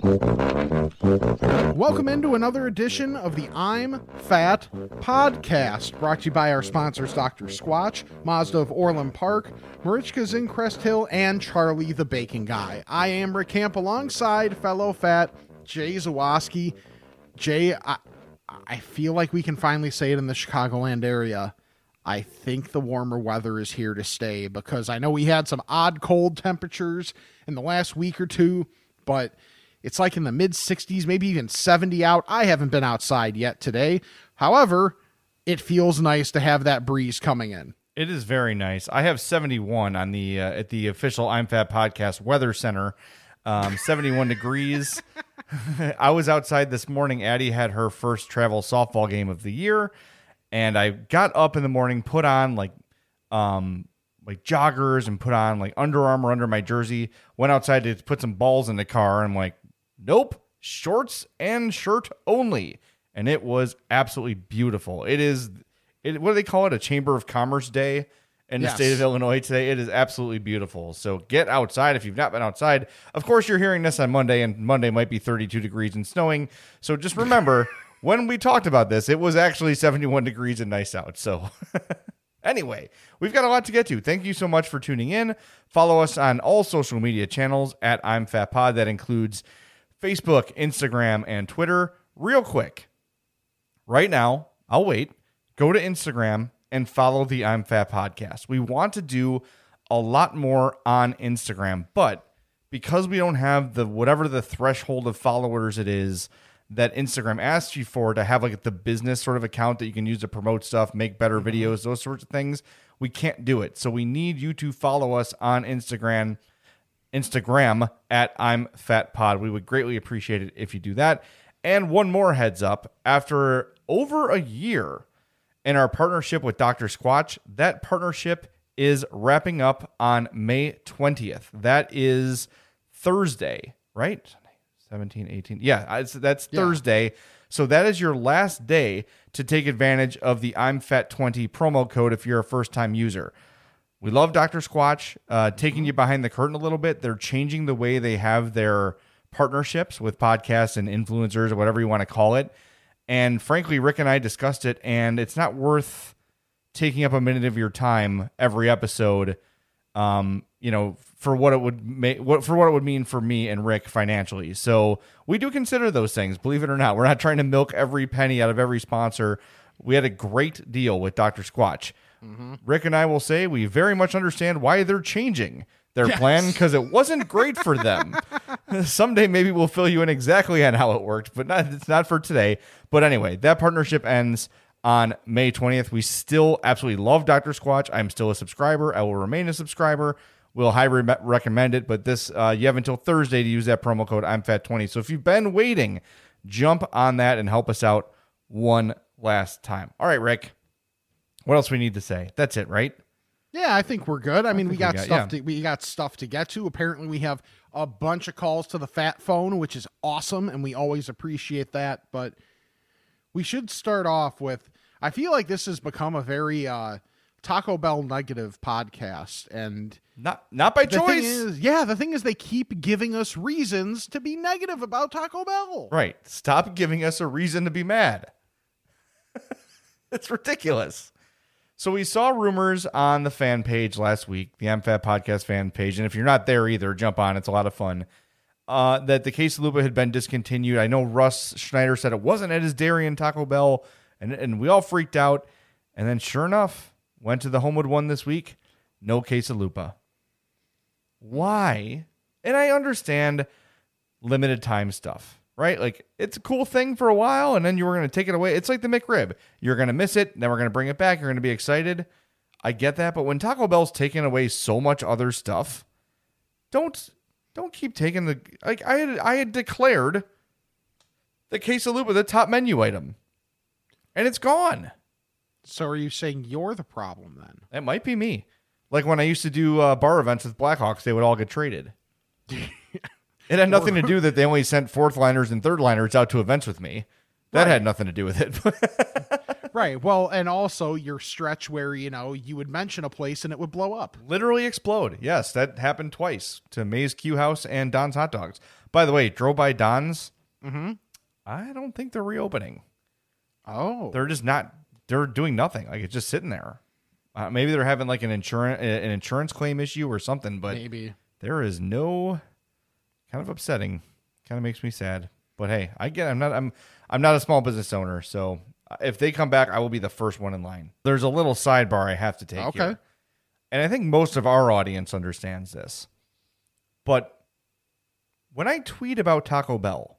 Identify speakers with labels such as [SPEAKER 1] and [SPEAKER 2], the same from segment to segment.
[SPEAKER 1] Welcome into another edition of the I'm Fat podcast, brought to you by our sponsors Dr. Squatch, Mazda of Orland Park, Merichka's in Crest Hill, and Charlie the Bacon Guy. I am Rick Camp alongside fellow fat Jay Zawaski. Jay, I, I feel like we can finally say it in the Chicagoland area. I think the warmer weather is here to stay because I know we had some odd cold temperatures in the last week or two, but it's like in the mid 60s, maybe even 70 out. I haven't been outside yet today. However, it feels nice to have that breeze coming in.
[SPEAKER 2] It is very nice. I have 71 on the uh, at the official I'm Fat podcast weather center. Um, 71 degrees. I was outside this morning. Addie had her first travel softball game of the year, and I got up in the morning, put on like um like joggers and put on like Under Armour under my jersey. Went outside to put some balls in the car. And I'm like, nope, shorts and shirt only. And it was absolutely beautiful. It is it, what do they call it? A Chamber of Commerce Day in the
[SPEAKER 1] Yes.
[SPEAKER 2] state of Illinois today. It is absolutely beautiful. So get outside if you've not been outside. Of course, you're hearing this on Monday, and Monday might be 32 degrees and snowing. So just remember, when we talked about this, it was actually 71 degrees and nice out. So. Anyway, we've got a lot to get to. Thank you so much for tuning in. Follow us on all social media channels at I'm Fat Pod. That includes Facebook, Instagram, and Twitter. Real quick, right now, I'll wait. Go to Instagram and follow the I'm Fat podcast. We want to do a lot more on Instagram, but because we don't have the whatever the threshold of followers it is that Instagram asks you for to have like the business sort of account that you can use to promote stuff, make better mm-hmm. videos, those sorts of things, we can't do it. So we need you to follow us on Instagram Instagram at I'm Fat Pod. We would greatly appreciate it if you do that. And one more heads up after over a year in our partnership with Dr. Squatch, that partnership is wrapping up on May 20th. That is Thursday, right? 17, 18. Yeah, that's Thursday. So that is your last day to take advantage of the I'm Fat 20 promo code if you're a first time user. We love Dr. Squatch. Uh, taking you behind the curtain a little bit, they're changing the way they have their partnerships with podcasts and influencers or whatever you want to call it. And frankly, Rick and I discussed it, and it's not worth taking up a minute of your time every episode. Um, you know, for what it would make, what for what it would mean for me and Rick financially. So we do consider those things. Believe it or not, we're not trying to milk every penny out of every sponsor. We had a great deal with Dr. Squatch. Rick and I will say we very much understand why they're changing their plan because it wasn't great for them. Someday maybe we'll fill you in exactly on how it worked, but not it's not for today. But anyway, that partnership ends on May 20th. We still absolutely love Dr. Squatch. I'm still a subscriber. I will remain a subscriber. We'll highly re- recommend it, but this uh, you have until Thursday to use that promo code I'm Fat 20 So if you've been waiting, jump on that and help us out one last time. All right, Rick. What else we need to say? That's it, right?
[SPEAKER 1] Yeah, I think we're good. I mean, we
[SPEAKER 2] think we
[SPEAKER 1] got,
[SPEAKER 2] got-
[SPEAKER 1] stuff
[SPEAKER 2] yeah.
[SPEAKER 1] to we got stuff to get to. Apparently, we have a bunch of calls to the fat phone, which is awesome, and we always appreciate that. But we should start off with. I feel like this has become a very uh, Taco Bell negative podcast, and
[SPEAKER 2] Not not by choice.
[SPEAKER 1] is, yeah, the thing is, they keep giving us reasons to be negative about Taco Bell.
[SPEAKER 2] Right. Stop giving us a reason to be mad. it's ridiculous. So we saw rumors on the fan page last week, the I'm Fat podcast fan page. And if you're not there either, jump on. It's a lot of fun. uh, that the quesalupa had been discontinued. I know Russ Schneider said it wasn't at his Darien Taco Bell, and and we all freaked out. And then, sure enough, went to the Homewood one this week. No quesalupa. Why? And I understand limited time stuff, right? Like it's a cool thing for a while, and then you were going to take it away. It's like the McRib. You're going to miss it, then we're going to bring it back. You're going to be excited. I get that, but when Taco Bell's taking away so much other stuff, don't don't keep taking the like I had I had declared the quesalupa the top menu item, and it's gone.
[SPEAKER 1] So are you saying you're the problem then?
[SPEAKER 2] It might be me. Like when I used to do uh, bar events with Blackhawks, they would all get traded. it had nothing to do that they only sent fourth liners and third liners out to events with me. That had nothing to do with it.
[SPEAKER 1] Right. Well, and also your stretch where, you know, you would mention a place and it would blow up.
[SPEAKER 2] Literally explode. Yes, that happened twice to Maze Q House and Don's Hot Dogs. By the way, drove by Don's. Mm-hmm. I don't think they're reopening.
[SPEAKER 1] Oh.
[SPEAKER 2] They're just not. They're doing nothing. Like it's just sitting there. Uh, maybe they're having like an insurance an insurance claim issue or something. But
[SPEAKER 1] Maybe.
[SPEAKER 2] there is no kind of upsetting kind of makes me sad but hey i get i'm not i'm i'm not a small business owner so uh, if they come back i will be the first one in line there's a little sidebar i have to take
[SPEAKER 1] Okay.
[SPEAKER 2] here. and i think most of our audience understands this but when i tweet about taco bell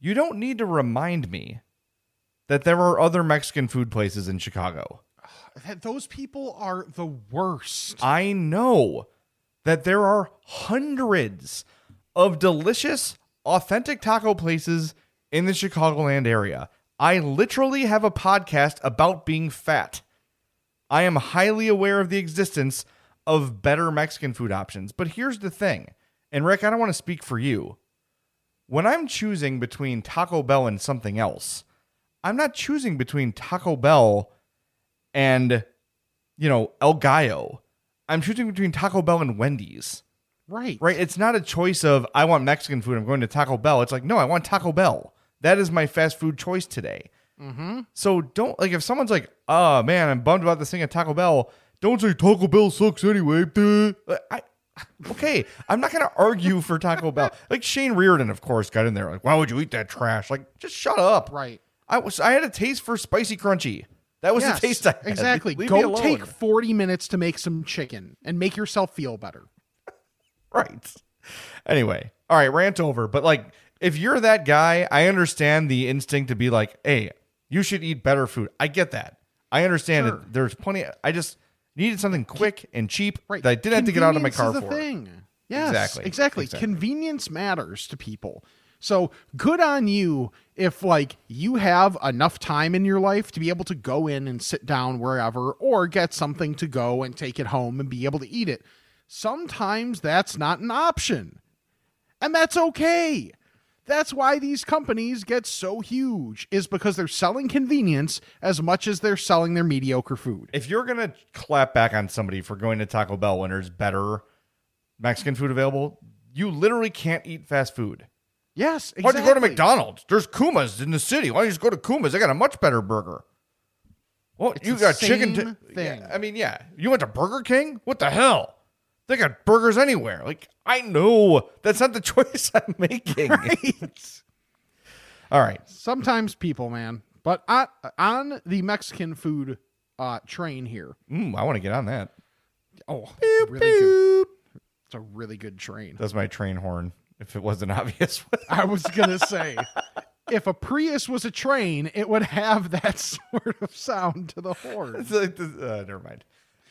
[SPEAKER 2] you don't need to remind me that there are other mexican food places in chicago
[SPEAKER 1] Th- Those people are the worst.
[SPEAKER 2] I know that there are hundreds of delicious, authentic taco places in the Chicagoland area. I literally have a podcast about being fat. I am highly aware of the existence of better Mexican food options. But here's the thing, and Rick, I don't want to speak for you. When I'm choosing between Taco Bell and something else, I'm not choosing between Taco Bell and, you know, El Gallo. I'm choosing between Taco Bell and Wendy's.
[SPEAKER 1] Right.
[SPEAKER 2] Right? It's not a choice of I want Mexican food. I'm going to Taco Bell. It's like no, I want Taco Bell. That is my fast food choice today. Mm-hmm. So don't like if someone's like, oh man, I'm bummed about this thing at Taco Bell. Don't say Taco Bell sucks anyway. I, okay, I'm not gonna argue for Taco Bell. Like Shane Reardon, of course, got in there. Like, why would you eat that trash? Like, just shut up.
[SPEAKER 1] Right.
[SPEAKER 2] I was I had a taste for spicy crunchy. That was
[SPEAKER 1] Yes,
[SPEAKER 2] the taste I had.
[SPEAKER 1] Exactly.
[SPEAKER 2] Leave
[SPEAKER 1] Go take 40 minutes to make some chicken and make yourself feel better.
[SPEAKER 2] Right. Anyway, all right, rant over. But like, if you're that guy, I understand the instinct to be like, hey, you should eat better food. I get that. I understand
[SPEAKER 1] Sure.
[SPEAKER 2] it. There's plenty. I just needed something quick and cheap
[SPEAKER 1] Right.
[SPEAKER 2] that I didn't have to get out of my car for.
[SPEAKER 1] is a thing. Yes,
[SPEAKER 2] Exactly.
[SPEAKER 1] exactly.
[SPEAKER 2] Exactly.
[SPEAKER 1] Convenience matters to people. So good on you if like you have enough time in your life to be able to go in and sit down wherever or get something to go and take it home and be able to eat it. Sometimes that's not an option. And that's okay. That's why these companies get so huge is because they're selling convenience as much as they're selling their mediocre food.
[SPEAKER 2] If you're gonna clap back on somebody for going to Taco Bell when there's better Mexican food available, you literally can't eat fast food.
[SPEAKER 1] Yes, exactly.
[SPEAKER 2] Why'd
[SPEAKER 1] exactly.
[SPEAKER 2] you go to McDonald's? There's Kuma's in the city. Why don't you just go to Kuma's? They got a much better burger. Well,
[SPEAKER 1] It's
[SPEAKER 2] you got chicken. T-
[SPEAKER 1] thing.
[SPEAKER 2] Yeah, I mean, yeah. You went to Burger King? What the hell? They got burgers anywhere. Like, I know that's not the choice I'm making. Right. All right.
[SPEAKER 1] sometimes people man but on, on the mexican food uh train here
[SPEAKER 2] Mm, I want to get on that.
[SPEAKER 1] oh really good it's a really good train
[SPEAKER 2] That's my train horn. If it wasn't obvious,
[SPEAKER 1] i was gonna say if a prius was a train it would have that sort of sound to the horn
[SPEAKER 2] It's like the- uh, never mind.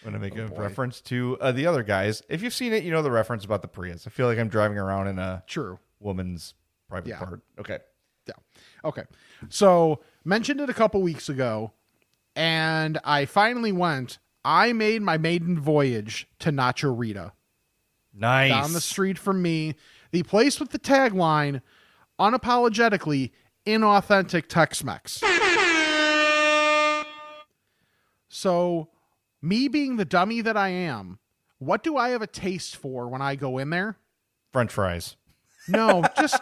[SPEAKER 2] I'm gonna make
[SPEAKER 1] Oh,
[SPEAKER 2] a reference to uh, the other guys. If you've seen it, you know the reference about the Prius. I feel like I'm driving around in a
[SPEAKER 1] true
[SPEAKER 2] woman's private
[SPEAKER 1] Yeah.
[SPEAKER 2] part. Okay.
[SPEAKER 1] yeah okay so mentioned it a couple weeks ago and i finally went i made my maiden voyage to nacho rita
[SPEAKER 2] Nice.
[SPEAKER 1] down the street from me. The place with the tagline, unapologetically inauthentic Tex Mex. So, me being the dummy that I am, what do I have a taste for when I go in there?
[SPEAKER 2] French fries.
[SPEAKER 1] No, just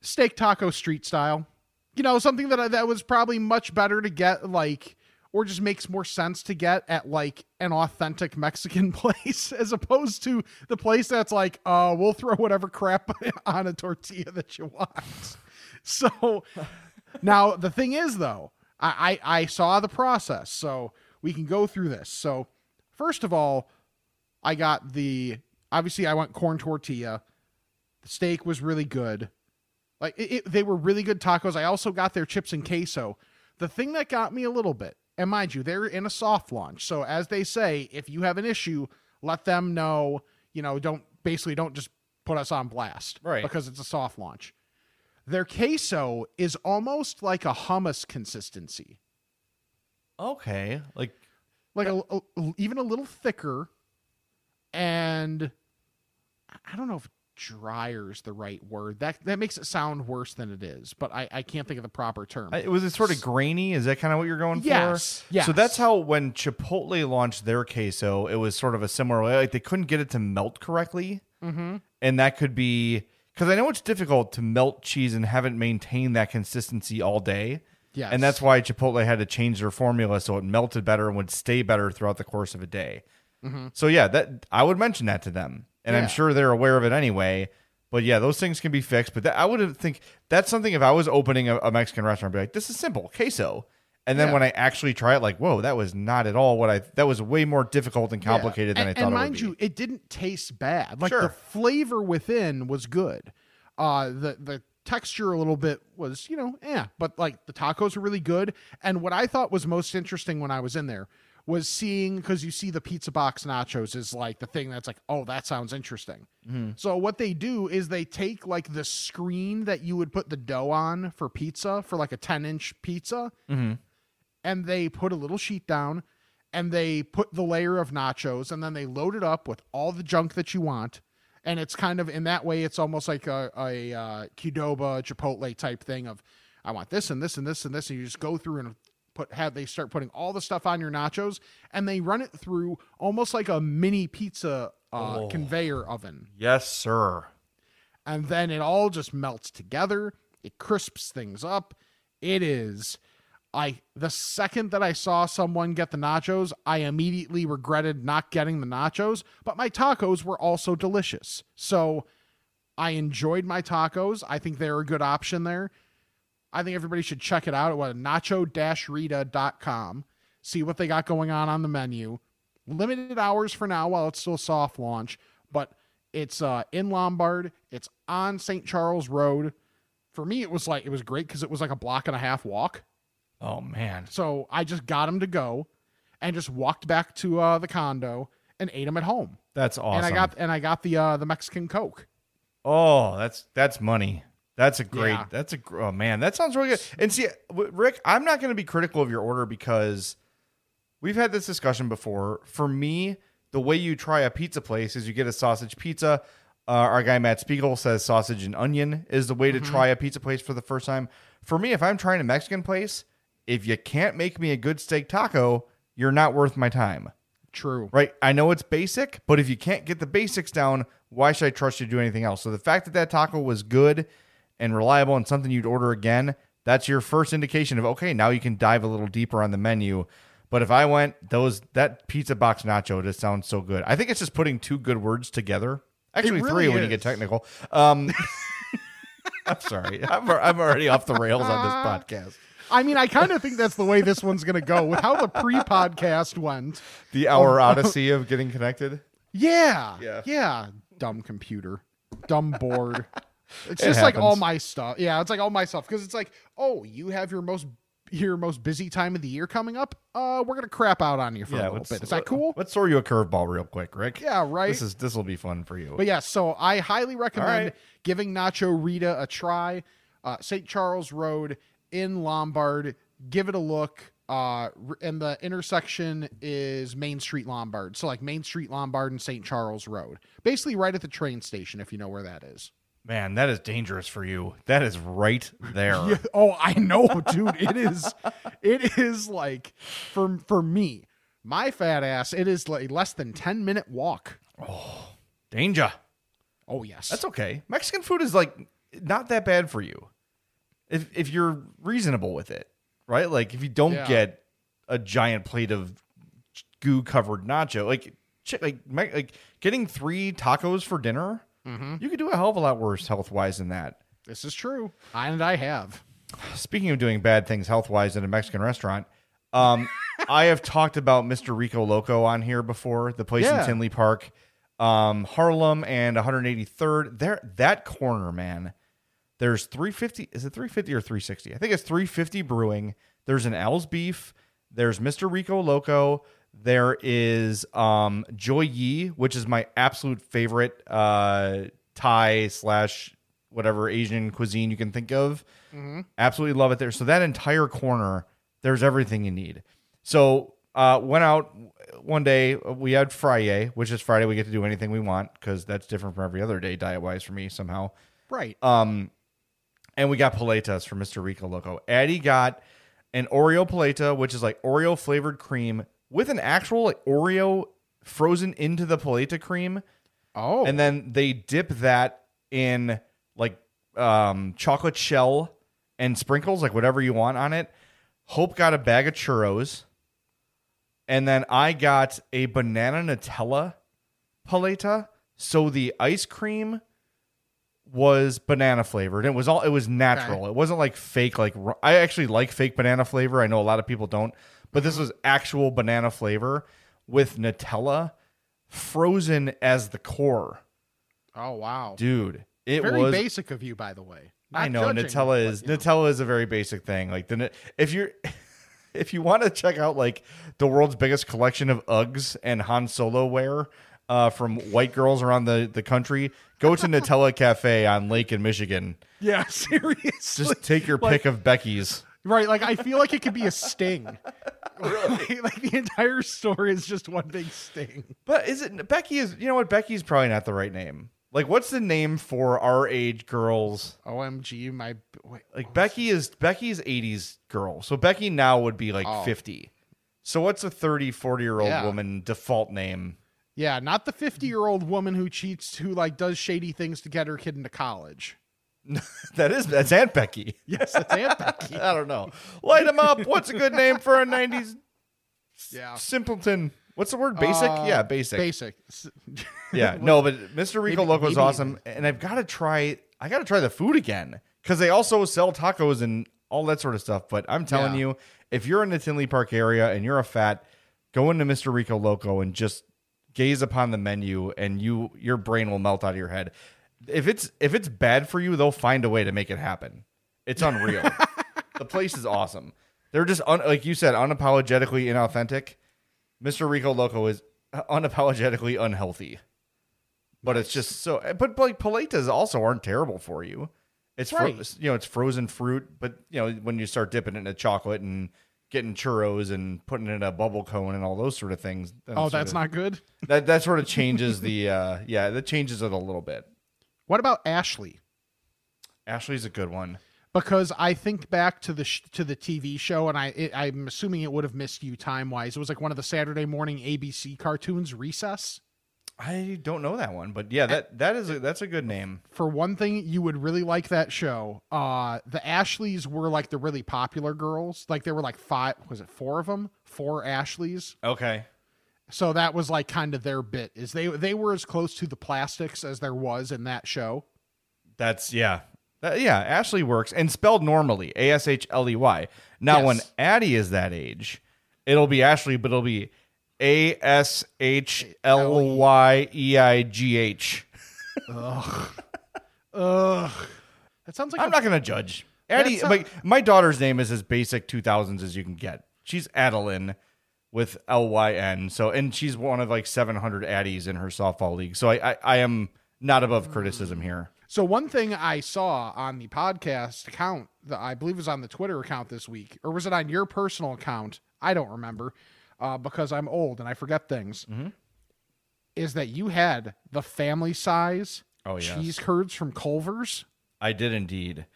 [SPEAKER 1] steak taco street style. You know, something that I, that was probably much better to get like or just makes more sense to get at like an authentic Mexican place as opposed to the place that's like, uh, we'll throw whatever crap on a tortilla that you want. So now the thing is though, I, I, I saw the process, so we can go through this. So first of all, I got the obviously I went corn tortilla. The steak was really good. Like it, it- they were really good tacos. I also got their chips and queso. The thing that got me a little bit, and mind you, they're in a soft launch. So as they say, if you have an issue, let them know. You know, don't basically don't just put us on blast,
[SPEAKER 2] Right.
[SPEAKER 1] Because it's a soft launch. Their queso is almost like a hummus consistency,
[SPEAKER 2] Okay. Like
[SPEAKER 1] like a, a- even a little thicker, and I don't know if drier is the right word. That that makes it sound worse than it is, but I, I can't think of the proper term.
[SPEAKER 2] I- was it sort of grainy? Is that kind of what you're going
[SPEAKER 1] Yes,
[SPEAKER 2] for?
[SPEAKER 1] yes.
[SPEAKER 2] So that's how when Chipotle launched their queso, it was sort of a similar way. Like they couldn't get it to melt correctly, mm-hmm. and that could be because I know it's difficult to melt cheese and have it maintain that consistency all day.
[SPEAKER 1] Yes.
[SPEAKER 2] and that's why Chipotle had to change their formula so it melted better and would stay better throughout the course of a day. So yeah, that I would mention that to them, and.
[SPEAKER 1] Yeah.
[SPEAKER 2] I'm sure they're aware of it anyway. But yeah, those things can be fixed. But that, I would think that's something if I was opening a, a Mexican restaurant, I'd be like, this is simple, queso. And then
[SPEAKER 1] Yeah.
[SPEAKER 2] when I actually try it, like, whoa, that was not at all what I. That was way more difficult and complicated than
[SPEAKER 1] and,
[SPEAKER 2] I thought
[SPEAKER 1] and
[SPEAKER 2] it
[SPEAKER 1] mind
[SPEAKER 2] would
[SPEAKER 1] you, it didn't taste bad. Like
[SPEAKER 2] Sure.
[SPEAKER 1] the flavor within was good. Uh, the the texture a little bit was you know yeah, but like the tacos were really good. And what I thought was most interesting when I was in there was seeing because you see the pizza box nachos is like the thing that's like oh that sounds interesting.
[SPEAKER 2] Mm-hmm.
[SPEAKER 1] So what they do is they take like the screen that you would put the dough on for pizza for like a ten inch pizza and they put a little sheet down and they put the layer of nachos and then they load it up with all the junk that you want and it's kind of in that way it's almost like a, a uh, Qdoba Chipotle type thing of I want this and this and this and this and you just go through and put have they start putting all the stuff on your nachos and they run it through almost like a mini pizza uh, conveyor oven
[SPEAKER 2] Yes, sir.
[SPEAKER 1] and then it all just melts together. It crisps things up. It is I the second that I saw someone get the nachos, I immediately regretted not getting the nachos, but my tacos were also delicious. So I enjoyed my tacos. I think they're a good option there. I think everybody should check it out at what nacho-rita.com. See what they got going on on the menu. Limited hours for now while it's still soft launch, but it's uh, in Lombard. It's on St. Charles Road. For me, it was like it was great because it was like a block and a half walk.
[SPEAKER 2] Oh man,
[SPEAKER 1] So I just got him to go, and just walked back to uh, the condo and ate them at home.
[SPEAKER 2] that's awesome.
[SPEAKER 1] And I got and I got the uh, the Mexican Coke.
[SPEAKER 2] Oh, that's that's money. That's a great.
[SPEAKER 1] Yeah.
[SPEAKER 2] That's a oh man, that sounds really good. And see, Rick, I'm not going to be critical of your order because we've had this discussion before. For me, the way you try a pizza place is you get a sausage pizza. Uh, our guy Matt Spiegel says sausage and onion is the way to try a pizza place for the first time. For me, if I'm trying a Mexican place, if you can't make me a good steak taco, you're not worth my time
[SPEAKER 1] True.
[SPEAKER 2] right? I know it's basic, but if you can't get the basics down, why should I trust you to do anything else? So the fact that that taco was good and reliable and something you'd order again, that's your first indication of okay, now you can dive a little deeper on the menu. But if I went those that pizza box nacho just sounds so good. I think it's just putting two good words together. Actually,
[SPEAKER 1] really
[SPEAKER 2] three when you get technical. Um, I'm sorry, I'm, I'm already off the rails on this podcast.
[SPEAKER 1] I mean, I kind of think that's the way this one's going to go with how the pre-podcast went.
[SPEAKER 2] The hour odyssey of getting connected.
[SPEAKER 1] Yeah.
[SPEAKER 2] Yeah.
[SPEAKER 1] Yeah. Dumb computer. Dumb board. It's
[SPEAKER 2] It
[SPEAKER 1] just like all my stuff. Yeah, it's like all my stuff because it's like, oh, you have your most your most busy time of the year coming up. Uh, we're gonna crap out on you for a little bit. Is that cool?
[SPEAKER 2] Let's throw you a curveball real quick, Rick.
[SPEAKER 1] Yeah, right.
[SPEAKER 2] This is this will be fun for you.
[SPEAKER 1] But yeah, so I highly recommend
[SPEAKER 2] right.
[SPEAKER 1] giving Nacho Rita a try. Uh, St. Charles Road in Lombard. Give it a look. Uh, and the intersection is Main Street Lombard. So like Main Street Lombard and St. Charles Road. Basically right at the train station, if you know where that is.
[SPEAKER 2] Man, that is dangerous for you. That is right there.
[SPEAKER 1] Yeah, oh, I know, dude. It is it is like for for me, my fat ass, it is like less than 10 minute walk.
[SPEAKER 2] Oh, danger.
[SPEAKER 1] Oh yes.
[SPEAKER 2] That's okay. Mexican food is like not that bad for you. If if you're reasonable with it, right? Like if you don't
[SPEAKER 1] Yeah.
[SPEAKER 2] get a giant plate of goo covered nacho. Like, like, like getting three tacos for dinner. You could do a hell of a lot worse health wise than that.
[SPEAKER 1] This is true. I, And I have.
[SPEAKER 2] Speaking of doing bad things health wise in a Mexican restaurant, um, I have talked about Mr. Rico Loco on here before, the place
[SPEAKER 1] Yeah.
[SPEAKER 2] in Tinley Park, um, Harlem and 183rd. There, that corner, man. There's 350. Is it 350 or 360? I think it's 350 Brewing. There's an Al's Beef. There's Mr. Rico Loco. There is um, Joy Yee, which is my absolute favorite uh, Thai slash whatever Asian cuisine you can think of. Absolutely love it there. So that entire corner, there's everything you need. So uh, went out one day. We had Friday, which is Friday. We get to do anything we want because that's different from every other day diet wise for me somehow.
[SPEAKER 1] Right.
[SPEAKER 2] Um, and we got paletas from Mr. Rico Loco. Addie got an Oreo paleta, which is like Oreo flavored cream with an actual like Oreo frozen into the paleta cream
[SPEAKER 1] oh.
[SPEAKER 2] and then they dip that in like um, chocolate shell and sprinkles, like whatever you want on it. Hope got a bag of churros, and then I got a banana Nutella paleta. So the ice cream was banana flavored. It was all it was natural. It wasn't like fake. Like I actually like fake banana flavor. I know a lot of people don't, but this was actual banana flavor with Nutella frozen as the core.
[SPEAKER 1] oh wow.
[SPEAKER 2] Dude, it
[SPEAKER 1] Very
[SPEAKER 2] was
[SPEAKER 1] basic of you, by the way.
[SPEAKER 2] I know
[SPEAKER 1] judging,
[SPEAKER 2] Nutella
[SPEAKER 1] but,
[SPEAKER 2] is
[SPEAKER 1] know.
[SPEAKER 2] Nutella is a very basic thing. Like the if you're if you want to check out like the world's biggest collection of Uggs and Han Solo wear uh, from white girls around the the country, go to Nutella Cafe on Lake in Michigan.
[SPEAKER 1] Yeah, seriously.
[SPEAKER 2] Just take your
[SPEAKER 1] Like-
[SPEAKER 2] pick of Becky's.
[SPEAKER 1] Right, like I feel like it could be a sting. like, like the entire story is just one big sting.
[SPEAKER 2] But is it Becky? Is you know what? Becky's probably not the right name. Like, what's the name for our age girls?
[SPEAKER 1] OMG, my wait,
[SPEAKER 2] Like Becky is Becky's 80s girl. So Becky now would be like
[SPEAKER 1] Oh.
[SPEAKER 2] 50. So what's a 30, 40 year old
[SPEAKER 1] Yeah.
[SPEAKER 2] woman default name?
[SPEAKER 1] yeah, not the fifty-year-old woman who cheats, who like does shady things to get her kid into college.
[SPEAKER 2] That is that's Aunt Becky.
[SPEAKER 1] Yes, it's Aunt Becky.
[SPEAKER 2] I don't know. Light him up. What's a good name for a 90s
[SPEAKER 1] Yeah,
[SPEAKER 2] simpleton? What's the word? Basic?
[SPEAKER 1] Uh,
[SPEAKER 2] yeah, basic.
[SPEAKER 1] basic.
[SPEAKER 2] Yeah, no, but Mr. Rico
[SPEAKER 1] Maybe-
[SPEAKER 2] Loco is awesome, and I've got to try. I got to try the food again because they also sell tacos and all that sort of stuff. But I'm telling
[SPEAKER 1] Yeah.
[SPEAKER 2] you, if you're in the Tinley Park area and you're a fat, go into Mr. Rico Loco and just gaze upon the menu, and you your brain will melt out of your head. If it's if it's bad for you, they'll find a way to make it happen. It's unreal. the place is awesome. They're just un, like you said, unapologetically inauthentic. Mr. Rico Loco is unapologetically unhealthy. But it's just so but like paletas also aren't terrible for you. It's fro-
[SPEAKER 1] Right.
[SPEAKER 2] you know, it's frozen fruit, but you know, when you start dipping it in a chocolate and getting churros and putting it in a bubble cone and all those sort of things.
[SPEAKER 1] oh, that's
[SPEAKER 2] of-
[SPEAKER 1] not good.
[SPEAKER 2] that that sort of changes the uh yeah, that changes it a little bit.
[SPEAKER 1] What about Ashley?
[SPEAKER 2] Ashley's a good one.
[SPEAKER 1] Because I think back to the sh- to the TV show, and I it, I'm assuming it would have missed you time wise. It was like one of the Saturday morning ABC cartoons, Recess.
[SPEAKER 2] I don't know that one, but yeah, that that is a, that's a good name.
[SPEAKER 1] for one thing, you would really like that show. Uh, the Ashleys were like the really popular girls. Like there were like five, was it four of them? Four Ashleys.
[SPEAKER 2] Okay.
[SPEAKER 1] So that was like kind of their bit. Is they they were as close to the plastics as there was in that show.
[SPEAKER 2] That's yeah. That- yeah, Ashley works and spelled normally, A S H L E Y. Now when Addie is that age, it'll be Ashley, but it'll be A S H L Y E I G H.
[SPEAKER 1] Ugh. Ugh. That sounds like
[SPEAKER 2] I'm
[SPEAKER 1] a-
[SPEAKER 2] not gonna judge. Addie, my, my daughter's name is as basic 2000s as you can get. She's Adeline with L Y N. So and she's one of like 700 Addies in her softball league. So I I, I am not above criticism here.
[SPEAKER 1] So one thing I saw on the podcast account that I believe was on the Twitter account this week, or was it on your personal account? I don't remember uh, because I'm old and I forget things.
[SPEAKER 2] Mm-hmm.
[SPEAKER 1] Is that you had the family size
[SPEAKER 2] Oh, yes.
[SPEAKER 1] cheese curds from Culver's?
[SPEAKER 2] I did indeed.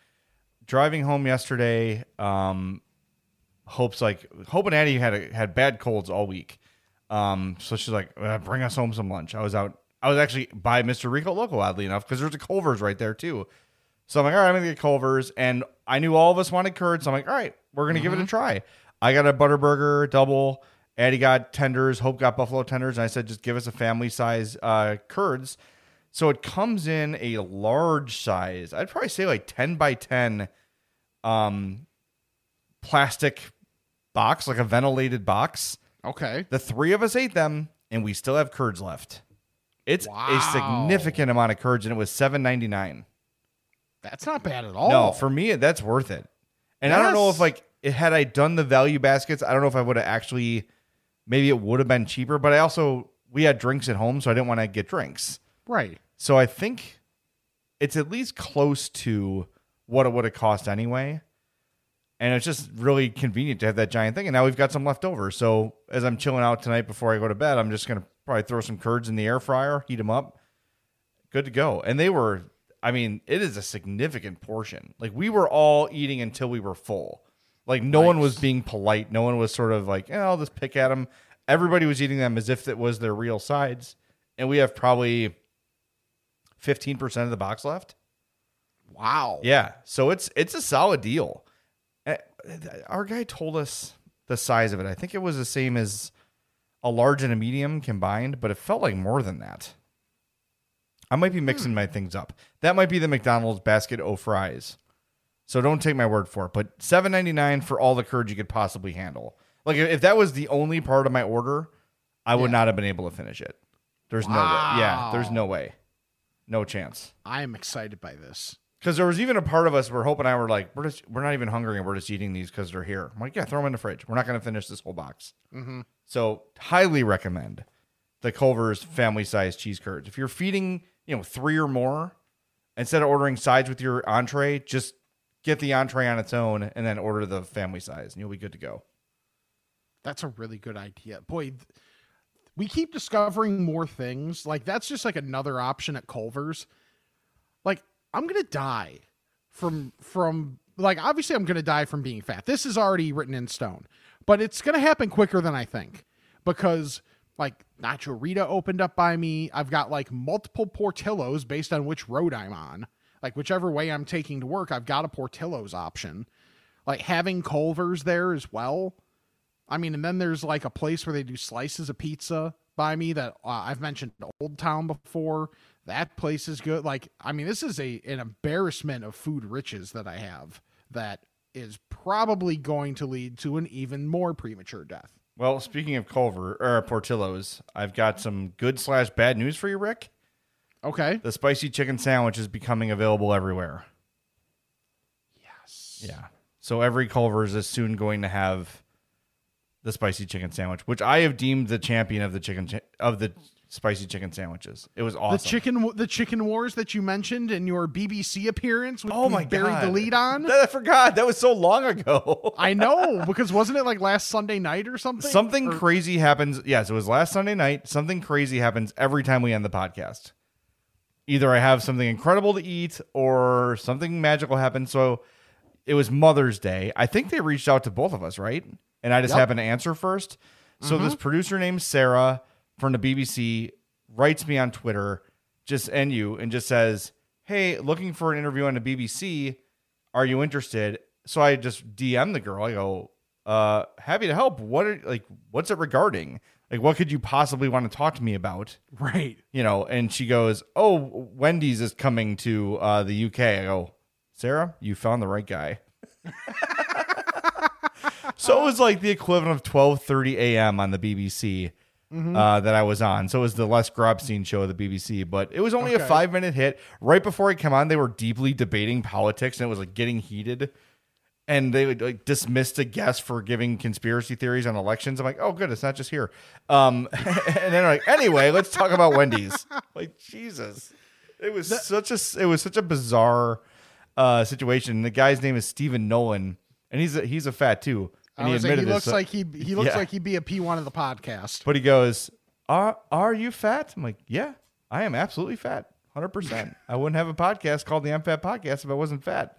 [SPEAKER 2] Driving home yesterday, um, Hope's like Hope and Addie had a, had bad colds all week, um, so she's like, uh, "Bring us home some lunch." I was out. I was actually by Mr. Rico Loco, oddly enough, because there's a Culver's right there too. So I'm like, "All right, I'm gonna get Culver's," and I knew all of us wanted curds. So I'm like, "All right, we're gonna give it a try." I got a Butterburger double. Addie got tenders. Hope got buffalo tenders. And I said, just give us a family size uh, curds. So it comes in a large size. I'd probably say like 10 by 10 um, plastic box, like a ventilated box.
[SPEAKER 1] Okay.
[SPEAKER 2] The three of us ate them, and we still have curds left. It's a significant amount of curds, and it was seven ninety nine.
[SPEAKER 1] That's not bad at all.
[SPEAKER 2] No, for me, that's worth it. And I don't know if like it, had I done the value baskets, I don't know if I would have actually. Maybe it would have been cheaper, but I also we had drinks at home, so I didn't want to get drinks.
[SPEAKER 1] right.
[SPEAKER 2] So I think it's at least close to what it would have cost anyway. And it's just really convenient to have that giant thing. And now we've got some left over. So as I'm chilling out tonight before I go to bed, I'm just going to probably throw some curds in the air fryer, heat them up. Good to go. And they were, I mean, it is a significant portion. Like we were all eating until we were full. Like no one was being polite. No one was sort of like, eh, I'll just pick at them. Everybody was eating them as if it was their real sides. And we have probably 15% of the box left.
[SPEAKER 1] Wow.
[SPEAKER 2] Yeah. So it's it's a solid deal. Our guy told us the size of it. I think it was the same as a large and a medium combined, but it felt like more than that. I might be mixing hmm. my things up. That might be the McDonald's basket o fries. So don't take my word for it. But seven ninety nine for all the curds you could possibly handle. Like if that was the only part of my order, I would
[SPEAKER 1] Yeah.
[SPEAKER 2] not have been able to finish it. There's no way. Yeah, there's no way. No chance.
[SPEAKER 1] I am excited by this.
[SPEAKER 2] Because there was even a part of us where Hope and I were like, we're just we're not even hungry and we're just eating these because they're here. I'm like, yeah, throw them in the fridge. We're not going to finish this whole box.
[SPEAKER 1] Mm-hmm.
[SPEAKER 2] So highly recommend the Culver's family size cheese curds. If you're feeding, you know, three or more, instead of ordering sides with your entree, just get the entree on its own and then order the family size, and you'll be good to go.
[SPEAKER 1] That's a really good idea. Boy, th- we keep discovering more things. Like that's just like another option at Culver's. Like I'm to die from from like obviously I'm to die from being fat. This is already written in stone. But it's to happen quicker than I think because like Nacho Rita opened up by me. I've got like multiple Portillo's based on which road I'm on. Like whichever way I'm taking to work, I've got a Portillo's option. Like having Culver's there as well. I mean, and then there's like a place where they do slices of pizza by me that uh, I've mentioned Old Town before. That place is good. Like, I mean, this is a an embarrassment of food riches that I have that is probably going to lead to an even more premature death.
[SPEAKER 2] Well, speaking of Culver or Portillo's, I've got some good slash bad news for you, Rick.
[SPEAKER 1] Okay.
[SPEAKER 2] The spicy chicken sandwich is becoming available everywhere.
[SPEAKER 1] Yes.
[SPEAKER 2] Yeah. So every Culver's is soon going to have the spicy chicken sandwich, which I have deemed the champion of the chicken chi- of the spicy chicken sandwiches. It was awesome.
[SPEAKER 1] The chicken, the chicken wars that you mentioned in your BBC appearance,
[SPEAKER 2] Oh my
[SPEAKER 1] buried
[SPEAKER 2] god!
[SPEAKER 1] the lead on.
[SPEAKER 2] That I forgot. That was so long ago.
[SPEAKER 1] I know because wasn't it like last Sunday night or something?
[SPEAKER 2] Something
[SPEAKER 1] Or-
[SPEAKER 2] crazy happens. Yes, it was last Sunday night. Something crazy happens every time we end the podcast. Either I have something incredible to eat or something magical happens. So it was Mother's Day. I think they reached out to both of us, right? And I just
[SPEAKER 1] Yep.
[SPEAKER 2] happened to answer first. So this producer named Sarah from the BBC writes me on Twitter, just and you, and just says, Hey, looking for an interview on the BBC. Are you interested? So I just DM the girl. I go, uh, happy to help. What are like what's it regarding? Like what could you possibly want to talk to me about?
[SPEAKER 1] right.
[SPEAKER 2] You know, and she goes, Oh, Wendy's is coming to uh the UK. I go, Sarah, you found the right guy. so it was like the equivalent of twelve thirty AM on the BBC. Uh, that I was on. So it was the Les Grobstein show of the BBC, but it was only a five minute hit. Right before I came on, they were deeply debating politics and it was like getting heated and they would like dismiss a guest for giving conspiracy theories on elections. I'm like, oh, good, it's not just here. Um, and then like, anyway, let's talk about Wendy's. like Jesus, it was such a it was such a bizarre uh, situation. The guy's name is Stephen Nolan, and he's a, he's a fat too. And he
[SPEAKER 1] like, he
[SPEAKER 2] admitted
[SPEAKER 1] looks
[SPEAKER 2] this.
[SPEAKER 1] like he he looks
[SPEAKER 2] Yeah.
[SPEAKER 1] like he'd be a P one of the podcast.
[SPEAKER 2] But he goes, "Are are you fat?" I'm like, "Yeah, I am absolutely fat, hundred percent. I wouldn't have a podcast called the I'm Fat Podcast if I wasn't fat."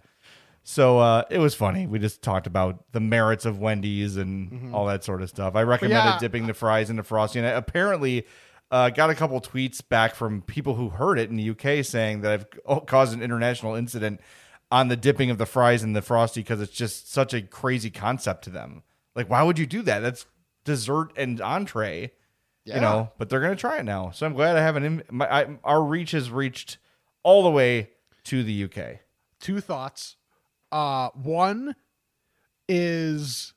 [SPEAKER 2] So uh, it was funny. We just talked about the merits of Wendy's and all that sort of stuff. I recommended
[SPEAKER 1] yeah.
[SPEAKER 2] dipping the fries into frosty, and I apparently uh, got a couple tweets back from people who heard it in the UK saying that I've oh, caused an international incident on the dipping of the fries and the frosty because it's just such a crazy concept to them. Like, why would you do that? That's dessert and entree,
[SPEAKER 1] Yeah.
[SPEAKER 2] you know. But they're gonna try it now, so I'm glad I haven't. In, my, I, our reach has reached all the way to the UK.
[SPEAKER 1] two thoughts. Uh, one is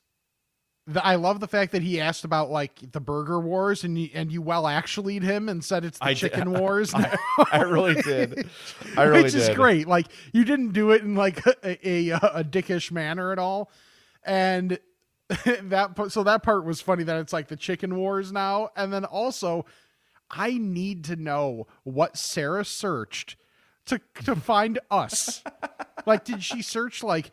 [SPEAKER 1] the, I love the fact that he asked about like the burger wars and you, and you well actually him and said it's the
[SPEAKER 2] I did.
[SPEAKER 1] chicken wars.
[SPEAKER 2] I, I really did. I really did.
[SPEAKER 1] which is great. Like you didn't do it in like a a, a dickish manner at all, and that so that part was funny that it's like the chicken wars now, and then also I need to know what Sarah searched to to find us. like, did she search like?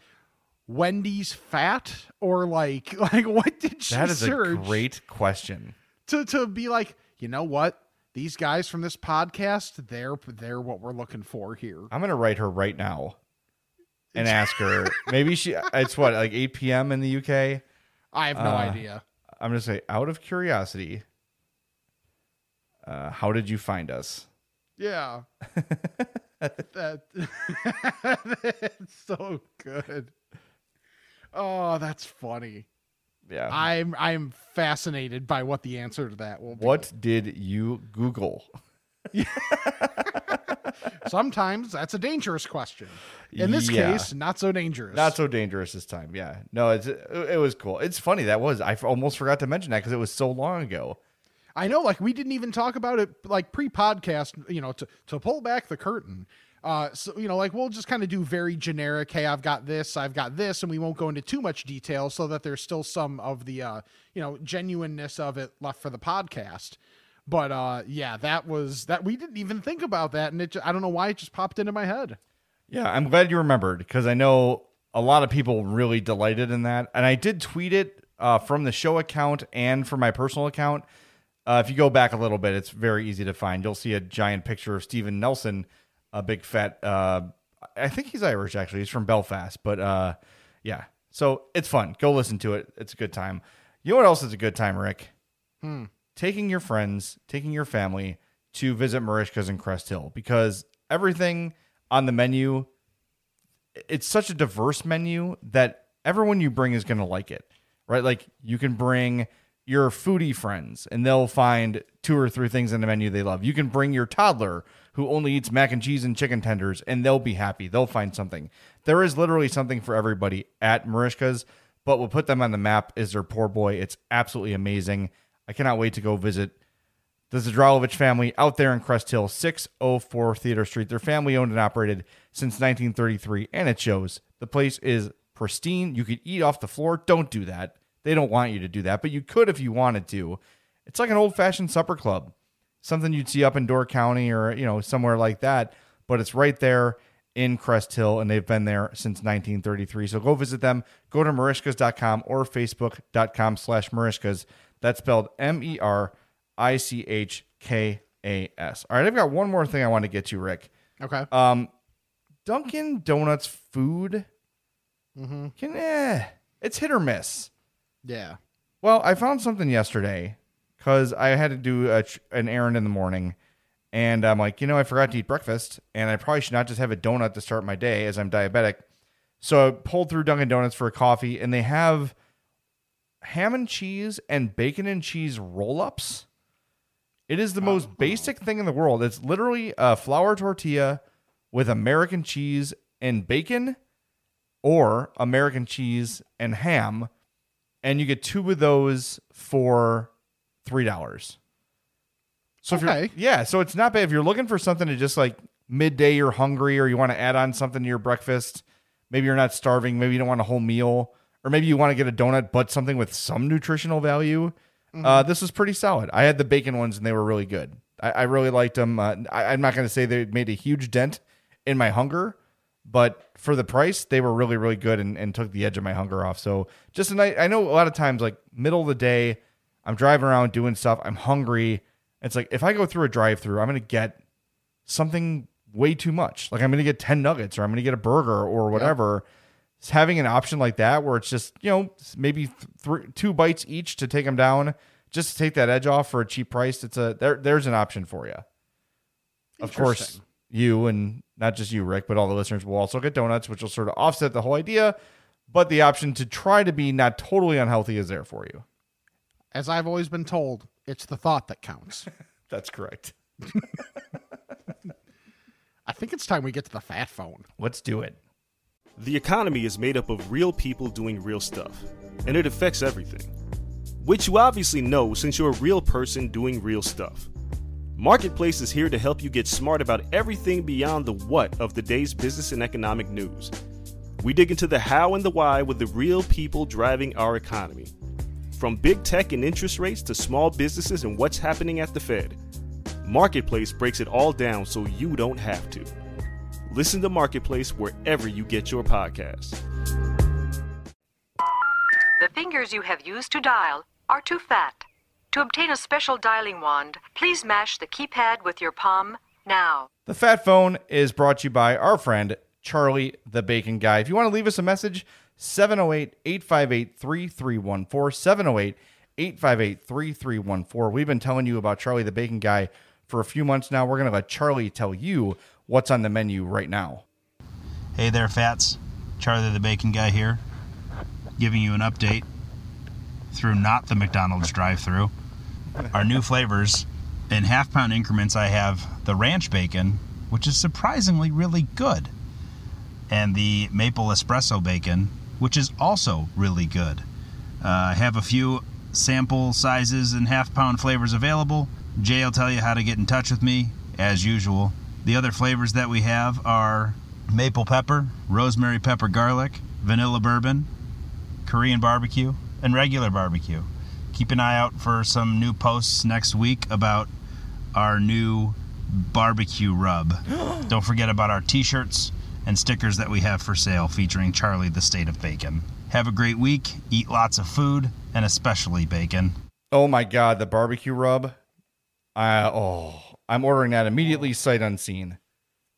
[SPEAKER 1] Wendy's fat or like like what did she
[SPEAKER 2] That is a great question.
[SPEAKER 1] to to be like, you know what? These guys from this podcast, they're they're what we're looking for here.
[SPEAKER 2] I'm gonna write her right now and ask her. Maybe she. It's what like 8 p.m. in the UK.
[SPEAKER 1] I have no
[SPEAKER 2] Uh,
[SPEAKER 1] idea.
[SPEAKER 2] I'm gonna say out of curiosity. Uh, how did you find us?
[SPEAKER 1] Yeah. that that's so good. Oh, that's funny.
[SPEAKER 2] Yeah.
[SPEAKER 1] I'm I'm fascinated by what the answer to that will be.
[SPEAKER 2] what did you Google?
[SPEAKER 1] Sometimes that's a dangerous question. In this
[SPEAKER 2] Yeah.
[SPEAKER 1] case, not so dangerous.
[SPEAKER 2] Not so dangerous this time. Yeah. No, it's it, it was cool. It's funny that was. I almost forgot to mention that because it was so long ago.
[SPEAKER 1] I know, like we didn't even talk about it like pre-podcast, you know, to to pull back the curtain. Uh, so you know, like we'll just kind of do very generic. Hey, I've got this, I've got this, and we won't go into too much detail, so that there's still some of the uh, you know, genuineness of it left for the podcast. But uh, yeah, that was that we didn't even think about that, and it. I don't know why it just popped into my head.
[SPEAKER 2] Yeah, I'm glad you remembered because I know a lot of people really delighted in that, and I did tweet it uh, from the show account and from my personal account. Uh, if you go back a little bit, it's very easy to find. You'll see a giant picture of Stephen Nelson, a big fat. Uh, I think he's Irish actually. He's from Belfast, but uh, yeah. So it's fun. Go listen to it. It's a good time. You know what else is a good time, Rick? Taking your friends, taking your family to visit Merichka's in Crest Hill because everything on the menu it's such a diverse menu that everyone you bring is going to like it, right? Like you can bring your foodie friends and they'll find two or three things in the menu they love. You can bring your toddler who only eats mac and cheese and chicken tenders and they'll be happy. They'll find something. There is literally something for everybody at Merichka's, but what put them on the map is their poor boy. It's absolutely amazing. I cannot wait to go visit the Zadralovich family out there in Crest Hill, 604 Theodore Street. They're family owned and operated since 1933, and it shows. The place is pristine. You could eat off the floor. Don't do that. They don't want you to do that, but you could if you wanted to. It's like an old fashioned supper club, something you'd see up in Door County or you know somewhere like that. But it's right there in Crest Hill, and they've been there since 1933. So go visit them. Go to merichkas.com or facebook.com slash merichkas. That's spelled M E R I C H K A S. All right, I've got one more thing I want to get to, Rick.
[SPEAKER 1] Okay.
[SPEAKER 2] Um, Dunkin' Donuts food mm-hmm. can eh, it's hit or miss.
[SPEAKER 1] yeah.
[SPEAKER 2] Well, I found something yesterday because I had to do a, an errand in the morning, and I'm like, you know, I forgot to eat breakfast, and I probably should not just have a donut to start my day as I'm diabetic. So I pulled through Dunkin' Donuts for a coffee, and they have ham and cheese and bacon and cheese roll ups. It is the most basic thing in the world. It's literally a flour tortilla with American cheese and bacon, or American cheese and ham and you get two of those for three dollars. So if
[SPEAKER 1] Okay.
[SPEAKER 2] you're, yeah, so it's not bad if you're looking for something to just like midday you're hungry or you want to add on something to your breakfast. Maybe you're not starving. Maybe you don't want a whole meal, or maybe you want to get a donut but something with some nutritional value. Uh, this was pretty solid. I had the bacon ones and they were really good. I, I really liked them. Uh, I, I'm not going to say they made a huge dent in my hunger, but for the price, they were really, really good and, and took the edge of my hunger off. So just a night. I know a lot of times, like middle of the day, I'm driving around doing stuff. I'm hungry. It's like if I go through a drive-through, I'm gonna get something way too much. Like I'm gonna get ten nuggets or I'm gonna get a burger or whatever. It's having an option like that where it's just you know maybe th- three, two bites each to take them down, just to take that edge off for a cheap price. It's a there. There's an option for you. Of course, you and not just you, Rick, but all the listeners will also get donuts, which will sort of offset the whole idea. but the option to try to be not totally unhealthy is there for you.
[SPEAKER 1] As I've always been told, it's the thought that counts.
[SPEAKER 2] That's correct.
[SPEAKER 1] I think it's time we get to the fat phone.
[SPEAKER 2] Let's do it.
[SPEAKER 3] The economy is made up of real people doing real stuff, and it affects everything. Which you obviously know since you're a real person doing real stuff. Marketplace is here to help you get smart about everything beyond the what of the day's business and economic news. We dig into the how and the why with the real people driving our economy. From big tech and interest rates to small businesses and what's happening at the Fed. Marketplace breaks it all down so you don't have to. Listen to Marketplace wherever you get your podcasts.
[SPEAKER 4] The fingers you have used to dial are too fat. To obtain a special dialing wand, please mash the keypad with your palm now.
[SPEAKER 2] The Fat Phone is brought to you by our friend Charlie the Bacon Guy. If you want to leave us a message, 708 858 3314. 708 858 3314. We've been telling you about Charlie the Bacon Guy for a few months now. We're going to let Charlie tell you what's on the menu right now.
[SPEAKER 5] Hey there, Fats. Charlie the Bacon Guy here, giving you an update through not the McDonald's drive through. Our new flavors. In half pound increments, I have the ranch bacon, which is surprisingly really good, and the maple espresso bacon, which is also really good. Uh, I have a few sample sizes and half pound flavors available. Jay will tell you how to get in touch with me, as usual. The other flavors that we have are maple pepper, rosemary pepper garlic, vanilla bourbon, Korean barbecue, and regular barbecue. Keep an eye out for some new posts next week about our new barbecue rub. Don't forget about our t shirts and stickers that we have for sale featuring Charlie the State of Bacon. Have a great week, eat lots of food, and especially bacon.
[SPEAKER 2] Oh my God, the barbecue rub. I oh, I'm ordering that immediately, sight unseen.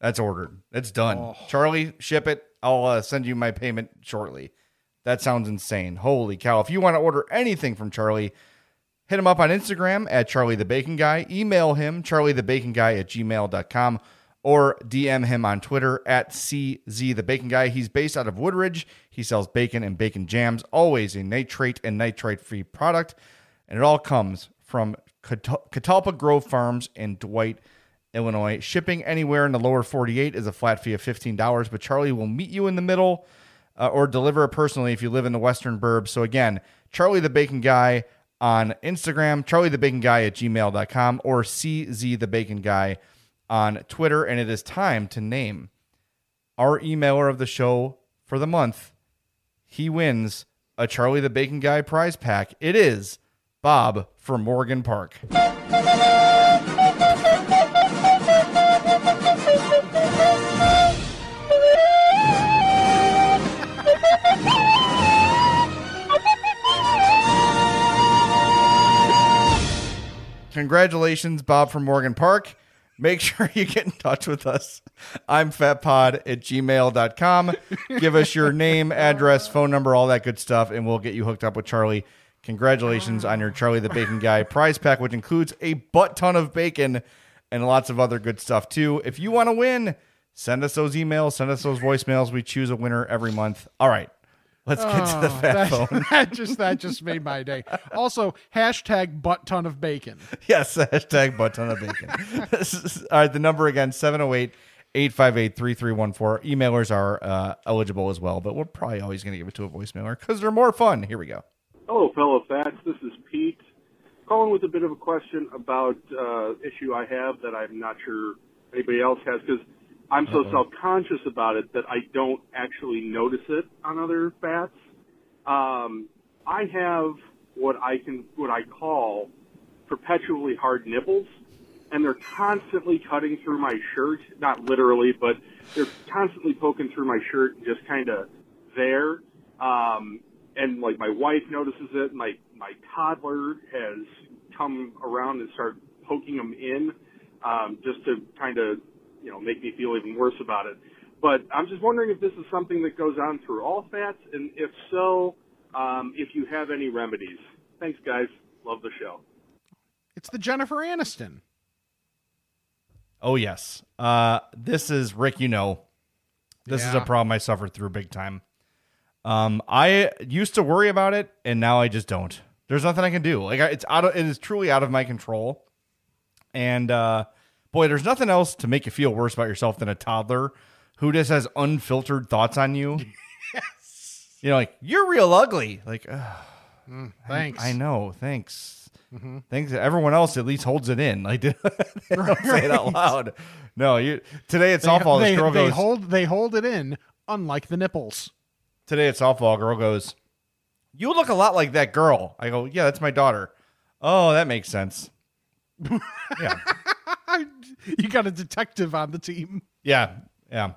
[SPEAKER 2] That's ordered. That's done. Charlie, ship it. I'll uh, send you my payment shortly. That sounds insane. Holy cow. If you want to order anything from Charlie, hit him up on Instagram at Charlie the Bacon Guy. Email him, charliethebaconguy at gmail.com, or DM him on Twitter at CZ the Bacon Guy. He's based out of Woodridge. He sells bacon and bacon jams, always a nitrate and nitrite free product. And it all comes from Cat- Catalpa Grove Farms in Dwight, Illinois. Shipping anywhere in the lower 48 is a flat fee of $15, but Charlie will meet you in the middle uh, or deliver it personally if you live in the Western Burbs. So again, Charlie the Bacon Guy on Instagram, Charlie the Bacon Guy at gmail.com, or CZ the Bacon Guy on Twitter. And it is time to name our emailer of the show for the month. He wins a Charlie the Bacon Guy prize pack. It is Bob from Morgan Park. Congratulations, Bob from Morgan Park. Make sure you get in touch with us. I'm fatpod at gmail.com. Give us your name, address, phone number, all that good stuff, and we'll get you hooked up with Charlie. Congratulations on your Charlie the Bacon Guy prize pack, which includes a butt ton of bacon and lots of other good stuff too. If you want to win, send us those emails, send us those voicemails. We choose a winner every month. All right. Let's get to the
[SPEAKER 1] Oh,
[SPEAKER 2] fat
[SPEAKER 1] that,
[SPEAKER 2] phone.
[SPEAKER 1] that just that just made my day. Also, hashtag butt ton of bacon.
[SPEAKER 2] Yes, hashtag butt ton of bacon. Is- All right, the number again, 708 858 3314. Emailers are uh, eligible as well, but we're probably always going to give it to a voicemailer because they're more fun. Here we go.
[SPEAKER 6] Hello, fellow fats. This is Pete. Calling with a bit of a question about uh, issue I have that I'm not sure anybody else has because I'm so self-conscious about it that I don't actually notice it on other fats. Um, I have what I can what I call perpetually hard nipples, and they're constantly cutting through my shirt. Not literally, but they're constantly poking through my shirt and just kind of there. Um, and like my wife notices it. My my toddler has come around and started poking them in, um, just to kind of you know make me feel even worse about it. But I'm just wondering if this is something that goes on through all fats, and if so, um, if you have any remedies. Thanks, guys. Love the show.
[SPEAKER 1] It's the Jennifer Aniston.
[SPEAKER 2] Oh, yes. Uh, this is, Rick, you know, this is a problem I suffered through big time. Um, I used to worry about it, and now I just don't. There's nothing I can do. Like I, it's out of it is truly out of my control. And uh, boy, there's nothing else to make you feel worse about yourself than a toddler who just has unfiltered thoughts on you. yes. You know, like you're real ugly. Like, ugh,
[SPEAKER 1] Mm, thanks.
[SPEAKER 2] I, I know. Thanks.
[SPEAKER 1] Mhm.
[SPEAKER 2] Thanks. Everyone else at least holds it in. Like they don't say it out loud. No, you today it's
[SPEAKER 1] They,
[SPEAKER 2] softball.
[SPEAKER 1] they,
[SPEAKER 2] this girl
[SPEAKER 1] they
[SPEAKER 2] goes.
[SPEAKER 1] hold they hold it in, unlike the nipples.
[SPEAKER 2] today at softball, a girl goes, "You look a lot like that girl." I go, "Yeah, that's my daughter." Oh, that makes sense. yeah,
[SPEAKER 1] you got a detective on the team.
[SPEAKER 2] yeah, yeah.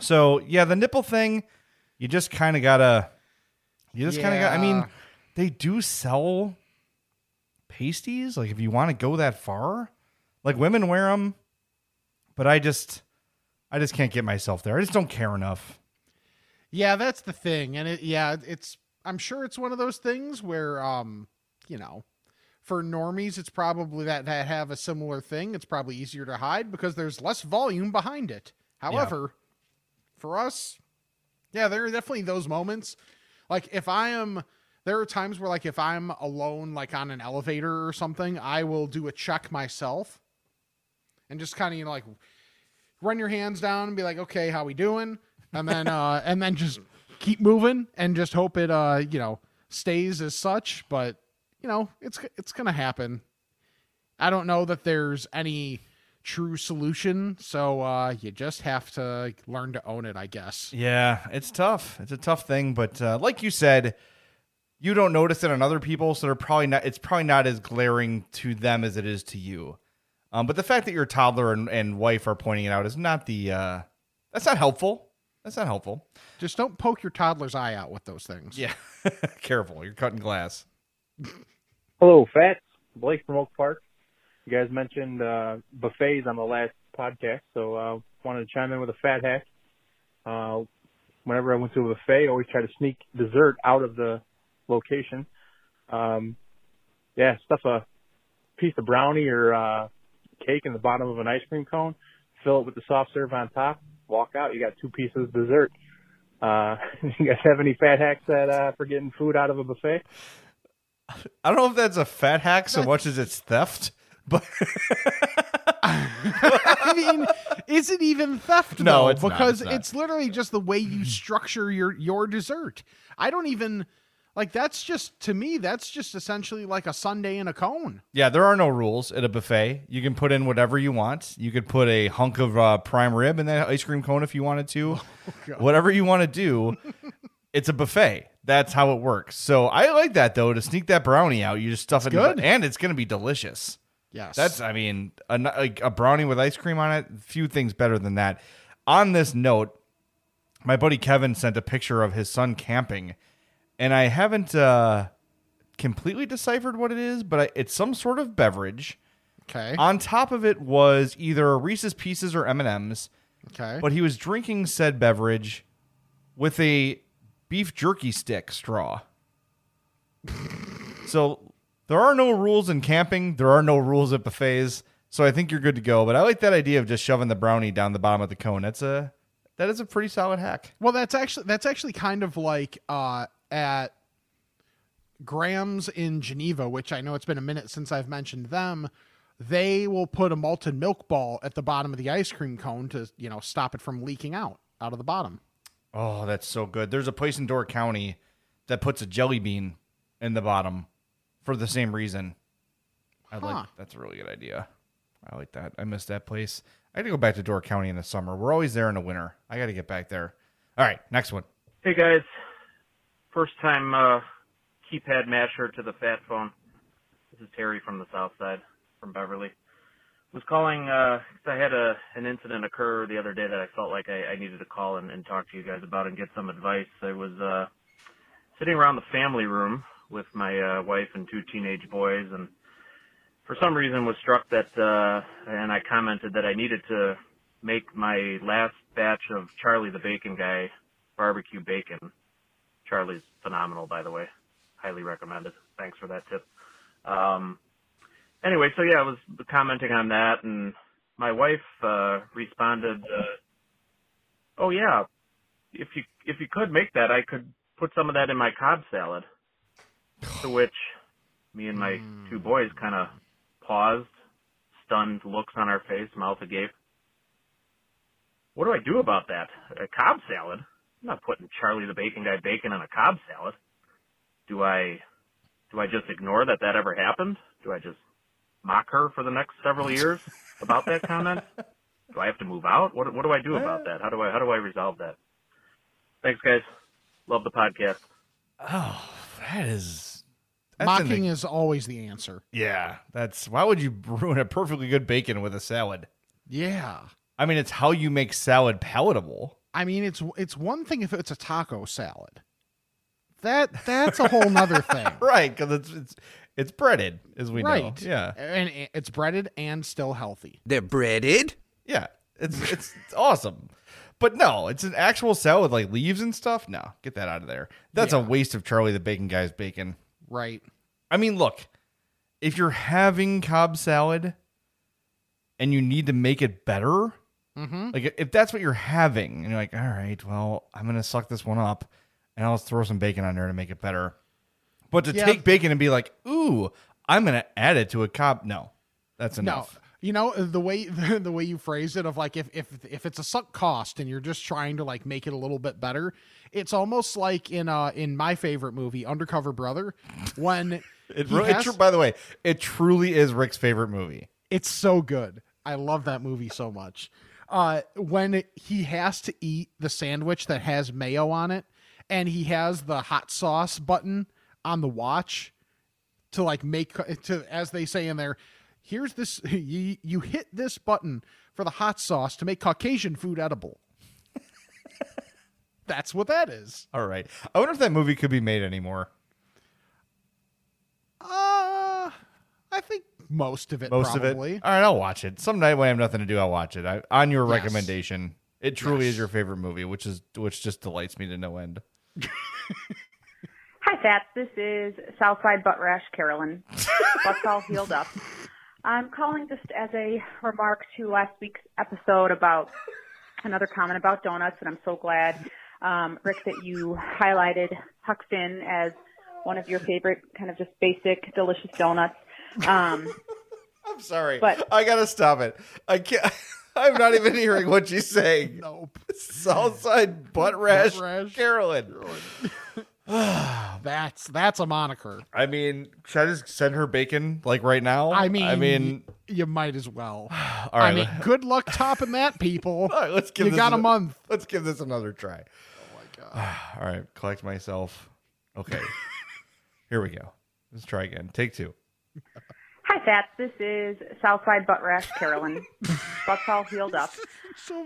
[SPEAKER 2] So yeah, the nipple thing, you just kind of gotta, you just kind of got. I mean, they do sell pasties. Like if you want to go that far, like women wear them, but I just, I just can't get myself there. I just don't care enough.
[SPEAKER 1] Yeah, that's the thing, and it yeah, it's I'm sure it's one of those things where um, you know, for normies, it's probably that that have a similar thing. It's probably easier to hide because there's less volume behind it. However, for us, yeah, there are definitely those moments. Like if I am, there are times where like if I'm alone, like on an elevator or something, I will do a check myself, and just kind of you know like run your hands down and be like, okay, how we doing? And then uh and then just keep moving and just hope it uh you know stays as such. But you know it's it's gonna happen. I don't know that there's any true solution, so uh you just have to learn to own it, I guess.
[SPEAKER 2] Yeah, it's tough. It's a tough thing, but uh, like you said, you don't notice it on other people, so they're probably not. It's probably not as glaring to them as it is to you. Um, but the fact that your toddler and, and wife are pointing it out is not the. Uh, that's not helpful. That's not helpful.
[SPEAKER 1] Just don't poke your toddler's eye out with those things.
[SPEAKER 2] Yeah, careful. You're cutting glass.
[SPEAKER 7] Hello, Fats. Blake from Oak Park. You guys mentioned uh, buffets on the last podcast, so uh, wanted to chime in with a fat hack. Uh, whenever I went to a buffet, I always try to sneak dessert out of the location. Um, yeah, stuff a piece of brownie or uh, cake in the bottom of an ice cream cone, fill it with the soft serve on top, walk out. You got two pieces of dessert. Uh, you guys have any fat hacks that uh, for getting food out of a buffet?
[SPEAKER 2] I don't know if that's a fat hack so much as it's theft, but
[SPEAKER 1] I mean, is it even theft?
[SPEAKER 2] No,
[SPEAKER 1] though?
[SPEAKER 2] it's not,
[SPEAKER 1] because
[SPEAKER 2] it's not.
[SPEAKER 1] it's literally just the way you structure your your dessert. I don't even like that's just to me that's just essentially like a sundae in a cone.
[SPEAKER 2] Yeah, there are no rules at a buffet. You can put in whatever you want. You could put a hunk of uh, prime rib in that ice cream cone if you wanted to. whatever you want to do. it's a buffet. That's how it works. So I like that though to sneak that brownie out. You just stuff it, in the- and it's going to be delicious.
[SPEAKER 1] Yes.
[SPEAKER 2] That's I mean a, like a brownie with ice cream on it. Few things better than that. On this note, my buddy Kevin sent a picture of his son camping, and I haven't uh, completely deciphered what it is, but I, it's some sort of beverage.
[SPEAKER 1] Okay.
[SPEAKER 2] On top of it was either Reese's Pieces or M and M's.
[SPEAKER 1] Okay.
[SPEAKER 2] But he was drinking said beverage with a beef jerky stick straw. so there are no rules in camping. There are no rules at buffets. So I think you're good to go. But I like that idea of just shoving the brownie down the bottom of the cone. That's a that is a pretty solid hack.
[SPEAKER 1] Well, that's actually that's actually kind of like uh, at Graham's in Geneva, which I know it's been a minute since I've mentioned them. They will put a malted milk ball at the bottom of the ice cream cone to you know stop it from leaking out out of the bottom.
[SPEAKER 2] Oh, that's so good. There's a place in Door County that puts a jelly bean in the bottom for the same reason. I
[SPEAKER 1] Huh.
[SPEAKER 2] like that's a really good idea. I like that. I miss that place. I got to go back to Door County in the summer. We're always there in the winter. I got to get back there. All right, next one.
[SPEAKER 8] Hey guys, first time uh, keypad masher to the fat phone. This is Terry from the South Side, from Beverly. Was calling uh I had a an incident occur the other day that I felt like I, I needed to call and, and talk to you guys about and get some advice. I was uh, sitting around the family room with my uh, wife and two teenage boys, and for some reason was struck that uh, and I commented that I needed to make my last batch of Charlie the Bacon Guy barbecue bacon. Charlie's phenomenal, by the way. Highly recommended. Thanks for that tip. Um, anyway, so yeah, I was commenting on that, and my wife uh, responded, uh, "Oh yeah, if you if you could make that, I could put some of that in my Cobb salad. to which me and my two boys kind of paused, stunned looks on our face, mouth agape. What do I do about that? A Cobb salad? I'm not putting Charlie the Bacon Guy bacon on a Cobb salad. Do I, do I just ignore that that ever happened? Do I just mock her for the next several years about that comment? Do I have to move out? What, what do I do about that? How do I, how do I resolve that? Thanks, guys. Love the podcast.
[SPEAKER 2] Oh, that is that's an-
[SPEAKER 1] Mocking is always the answer.
[SPEAKER 2] Yeah, that's why would you ruin a perfectly good bacon with a salad?
[SPEAKER 1] Yeah.
[SPEAKER 2] I mean, it's how you make salad palatable.
[SPEAKER 1] I mean, it's it's one thing if it's a taco salad. That that's a whole nother thing.
[SPEAKER 2] right, because it's it's it's breaded, as we know.
[SPEAKER 1] right.
[SPEAKER 2] Yeah,
[SPEAKER 1] And it's breaded and still healthy.
[SPEAKER 2] they're breaded. Yeah, it's it's, it's awesome. But no, it's an actual salad with like leaves and stuff. No, get that out of there. That's a waste of Charlie the Bacon Guy's bacon.
[SPEAKER 1] Right.
[SPEAKER 2] I mean, look, if you're having Cobb salad and you need to make it better,
[SPEAKER 1] Mhm.
[SPEAKER 2] like if that's what you're having, and you're like, all right, well, I'm gonna suck this one up, and I'll throw some bacon on there to make it better. But to
[SPEAKER 1] Yeah.
[SPEAKER 2] take bacon and be like, ooh, I'm gonna add it to a Cobb, no, that's enough.
[SPEAKER 1] No, you know the way the way you phrase it of like if if if it's a sunk cost and you're just trying to like make it a little bit better, it's almost like in uh in my favorite movie, Undercover Brother, when
[SPEAKER 2] It,
[SPEAKER 1] he
[SPEAKER 2] re- it
[SPEAKER 1] has-
[SPEAKER 2] by the way, it truly is Rick's favorite movie.
[SPEAKER 1] it's so good. I love that movie so much. Uh, when he has to eat the sandwich that has mayo on it, and he has the hot sauce button on the watch to like make to as they say in there. Here's this you, you hit this button for the hot sauce to make Caucasian food edible. That's what that is.
[SPEAKER 2] All right, I wonder if that movie could be made anymore.
[SPEAKER 1] Uh, I think most of it.
[SPEAKER 2] Most
[SPEAKER 1] probably.
[SPEAKER 2] of it. All right, I'll watch it. Some night when I have nothing to do, I'll watch it. I, on your
[SPEAKER 1] Yes.
[SPEAKER 2] recommendation, it truly
[SPEAKER 1] Yes.
[SPEAKER 2] is your favorite movie, which is which just delights me to no end.
[SPEAKER 9] Hi, Fats. This is Southside Butt Rash Carolyn. Butts all healed up. I'm calling just as a remark to last week's episode about another comment about donuts, and I'm so glad, um, Rick, that you highlighted Huck Finn as one of your favorite kind of just basic, delicious donuts. Um,
[SPEAKER 2] I'm sorry,
[SPEAKER 9] But-
[SPEAKER 2] I gotta stop it. I can't. I'm not even hearing what she's saying.
[SPEAKER 1] Nope.
[SPEAKER 2] Southside butt rash,
[SPEAKER 1] rash.
[SPEAKER 2] Carolyn.
[SPEAKER 1] That's that's a moniker.
[SPEAKER 2] I mean, should I just send her bacon like right now?
[SPEAKER 1] I mean,
[SPEAKER 2] I mean,
[SPEAKER 1] you might as well.
[SPEAKER 2] all right.
[SPEAKER 1] I mean, good luck topping that, people.
[SPEAKER 2] all right, let's give
[SPEAKER 1] you
[SPEAKER 2] this
[SPEAKER 1] got a
[SPEAKER 2] an-
[SPEAKER 1] month.
[SPEAKER 2] Let's give this another try. Oh my god! all right, collect myself. Okay, here we go. Let's try again. Take two.
[SPEAKER 9] Hi, Fats. This is Southside Butt Rash Carolyn. Butts all healed up.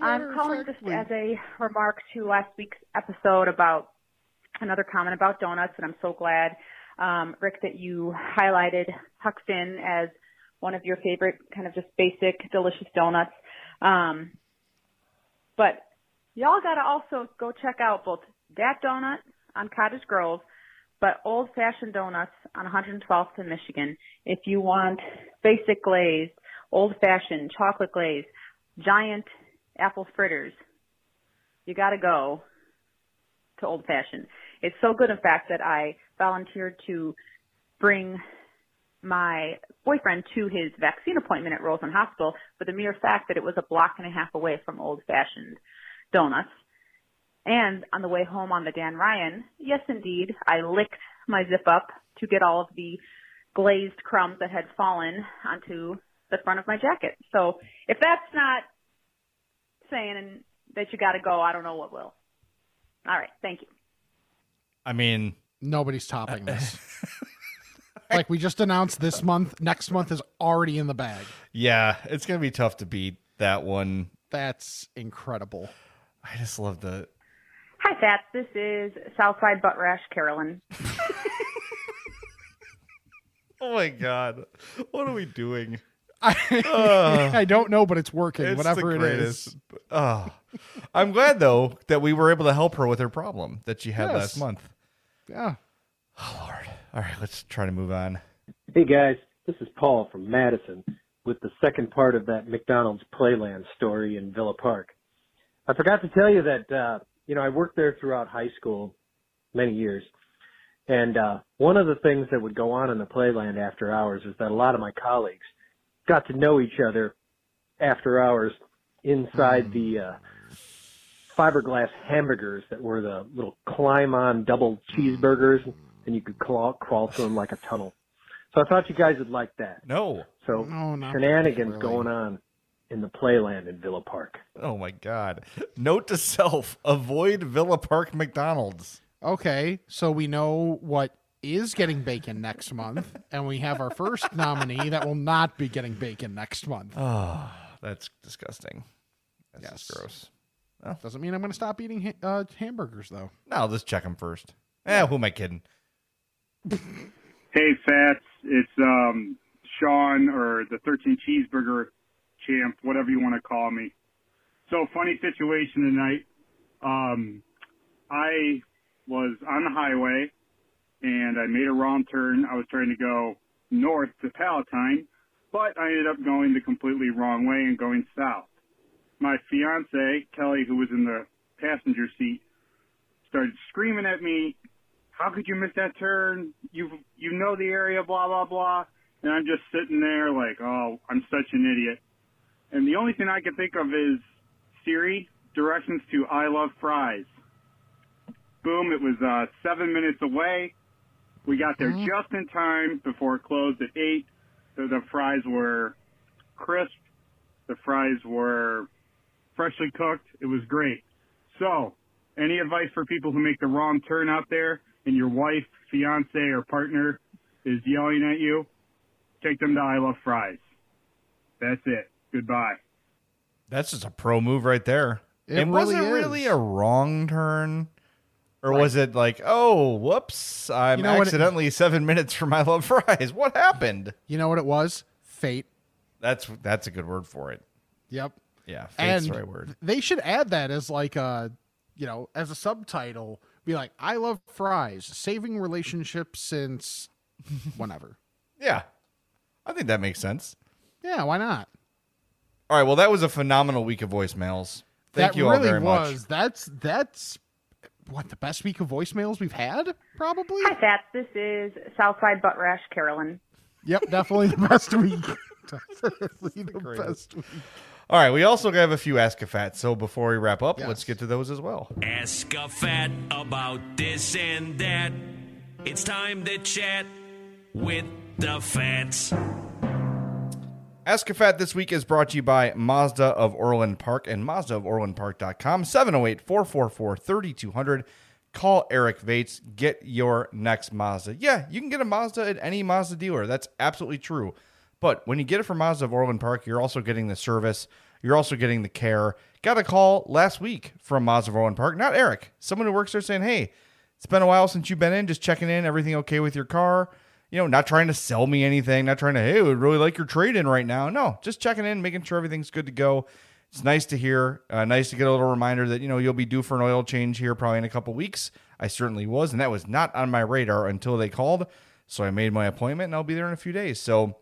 [SPEAKER 9] I'm calling just as a remark to last week's episode about another comment about donuts, and I'm so glad, um, Rick, that you highlighted Huck Finn as one of your favorite kind of just basic, delicious donuts. Um, but y'all got to also go check out both Dat Donut on Cottage Grove, but Old Fashioned Donuts on 112th in Michigan. If you want basic glaze, old fashioned chocolate glaze, giant apple fritters, you got to go to Old Fashioned. It's so good, in fact, that I volunteered to bring my boyfriend to his vaccine appointment at Roseland Hospital for the mere fact that it was a block and a half away from Old Fashioned Donuts. And on the way home on the Dan Ryan, yes, indeed, I licked my zip up to get all of the glazed crumbs that had fallen onto the front of my jacket. So if that's not saying that you got to go, I don't know what will. All right, thank you.
[SPEAKER 2] I mean,
[SPEAKER 1] Nobody's topping this. like we just announced this month, next month is already in the bag.
[SPEAKER 2] yeah, it's gonna be tough to beat that one.
[SPEAKER 1] That's incredible.
[SPEAKER 2] I just love the.
[SPEAKER 9] Hi, Fats. This is Southside Butt Rash Carolyn.
[SPEAKER 2] Oh my god, what are we doing?
[SPEAKER 1] I,
[SPEAKER 2] Ugh.
[SPEAKER 1] I don't know, but it's working.
[SPEAKER 2] It's
[SPEAKER 1] whatever
[SPEAKER 2] the
[SPEAKER 1] it is.
[SPEAKER 2] greatest. Oh, I'm glad though that we were able to help her with her problem that she had
[SPEAKER 1] Yes.
[SPEAKER 2] last month.
[SPEAKER 1] Yeah. Oh Lord.
[SPEAKER 2] All right, let's try to move on.
[SPEAKER 10] Hey guys, this is Paul from Madison with the second part of that McDonald's Playland story in Villa Park. I forgot to tell you that uh, you know I worked there throughout high school, many years. And uh, one of the things that would go on in the playland after hours is that a lot of my colleagues got to know each other after hours inside the uh, fiberglass hamburgers that were the little climb on double cheeseburgers, and you could crawl, crawl to them like a tunnel. So I thought you guys would like that.
[SPEAKER 2] No.
[SPEAKER 10] So
[SPEAKER 1] No,
[SPEAKER 10] shenanigans
[SPEAKER 1] really.
[SPEAKER 10] going on in the playland in Villa Park.
[SPEAKER 2] Oh my God. Note to self: avoid Villa Park McDonald's.
[SPEAKER 1] Okay, so we know what is getting bacon next month, and we have our first nominee that will not be getting bacon next month.
[SPEAKER 2] Oh, that's disgusting. That's
[SPEAKER 1] Yes.
[SPEAKER 2] just gross.
[SPEAKER 1] Doesn't mean I'm going to stop eating ha- uh, hamburgers, though.
[SPEAKER 2] No, let's check them first. Eh, who am I kidding?
[SPEAKER 11] Hey, Fats. It's um, Sean or the 13 Cheeseburger Champ, whatever you want to call me. So, funny situation tonight. Um, I was on the highway and I made a wrong turn. I was trying to go north to Palatine, but I ended up going the completely wrong way and going south. My fiance, Kelly, who was in the passenger seat, started screaming at me, how could you miss that turn? You you know the area, blah blah blah. And I'm just sitting there like, oh, I'm such an idiot. And the only thing I can think of is Siri directions to I Love Fries. Boom! It was uh, seven minutes away. We got there just in time before it closed at eight. So the fries were crisp. The fries were freshly cooked. It was great. So, any advice for people who make the wrong turn out there and your wife, fiance, or partner is yelling at you? Take them to I Love Fries. That's it. Goodbye.
[SPEAKER 2] That's just a pro move right there.
[SPEAKER 1] It
[SPEAKER 2] was
[SPEAKER 1] really
[SPEAKER 2] it really
[SPEAKER 1] is.
[SPEAKER 2] a wrong turn? Or was it like, oh, whoops, I'm
[SPEAKER 1] You know what it-
[SPEAKER 2] accidentally seven minutes from I Love Fries. What happened?
[SPEAKER 1] You know what it was? Fate.
[SPEAKER 2] That's that's a good word for it.
[SPEAKER 1] Yep.
[SPEAKER 2] Yeah, fate's
[SPEAKER 1] and
[SPEAKER 2] the right word.
[SPEAKER 1] they should add that as like a, you know, as a subtitle. Be like, I love fries, saving relationships since whenever.
[SPEAKER 2] Yeah. I think that makes sense.
[SPEAKER 1] Yeah, why not?
[SPEAKER 2] All right, well, that was a phenomenal week of voicemails. Thank
[SPEAKER 1] that
[SPEAKER 2] you all
[SPEAKER 1] really
[SPEAKER 2] very
[SPEAKER 1] was.
[SPEAKER 2] much.
[SPEAKER 1] That's that's what the best week of voicemails we've had, probably.
[SPEAKER 9] Hi, Fats. This is Southside Butt Rash Carolyn.
[SPEAKER 1] Yep, definitely the best week. definitely the best week.
[SPEAKER 2] All right, we also have a few Ask a Fat. So before we wrap up,
[SPEAKER 1] Yes.
[SPEAKER 2] let's get to those as well.
[SPEAKER 12] Ask a fat about this and that. It's time to chat with the fats.
[SPEAKER 2] Ask a Fat this week is brought to you by Mazda of Orland Park and Mazda of OrlandPark.com. 708 444 3200. Call Eric Vates. Get your next Mazda. Yeah, you can get a Mazda at any Mazda dealer. That's absolutely true. But when you get it from Mazda of Orland Park, you're also getting the service. You're also getting the care. Got a call last week from Mazda of Orland Park. Not Eric. Someone who works there saying, hey, it's been a while since you've been in. Just checking in. Everything okay with your car? You know, not trying to sell me anything. Not trying to, hey, we'd really like your trade in right now. No, just checking in, making sure everything's good to go. It's nice to hear. Uh, nice to get a little reminder that, you know, you'll be due for an oil change here probably in a couple weeks. I certainly was. And that was not on my radar until they called. So I made my appointment and I'll be there in a few days. So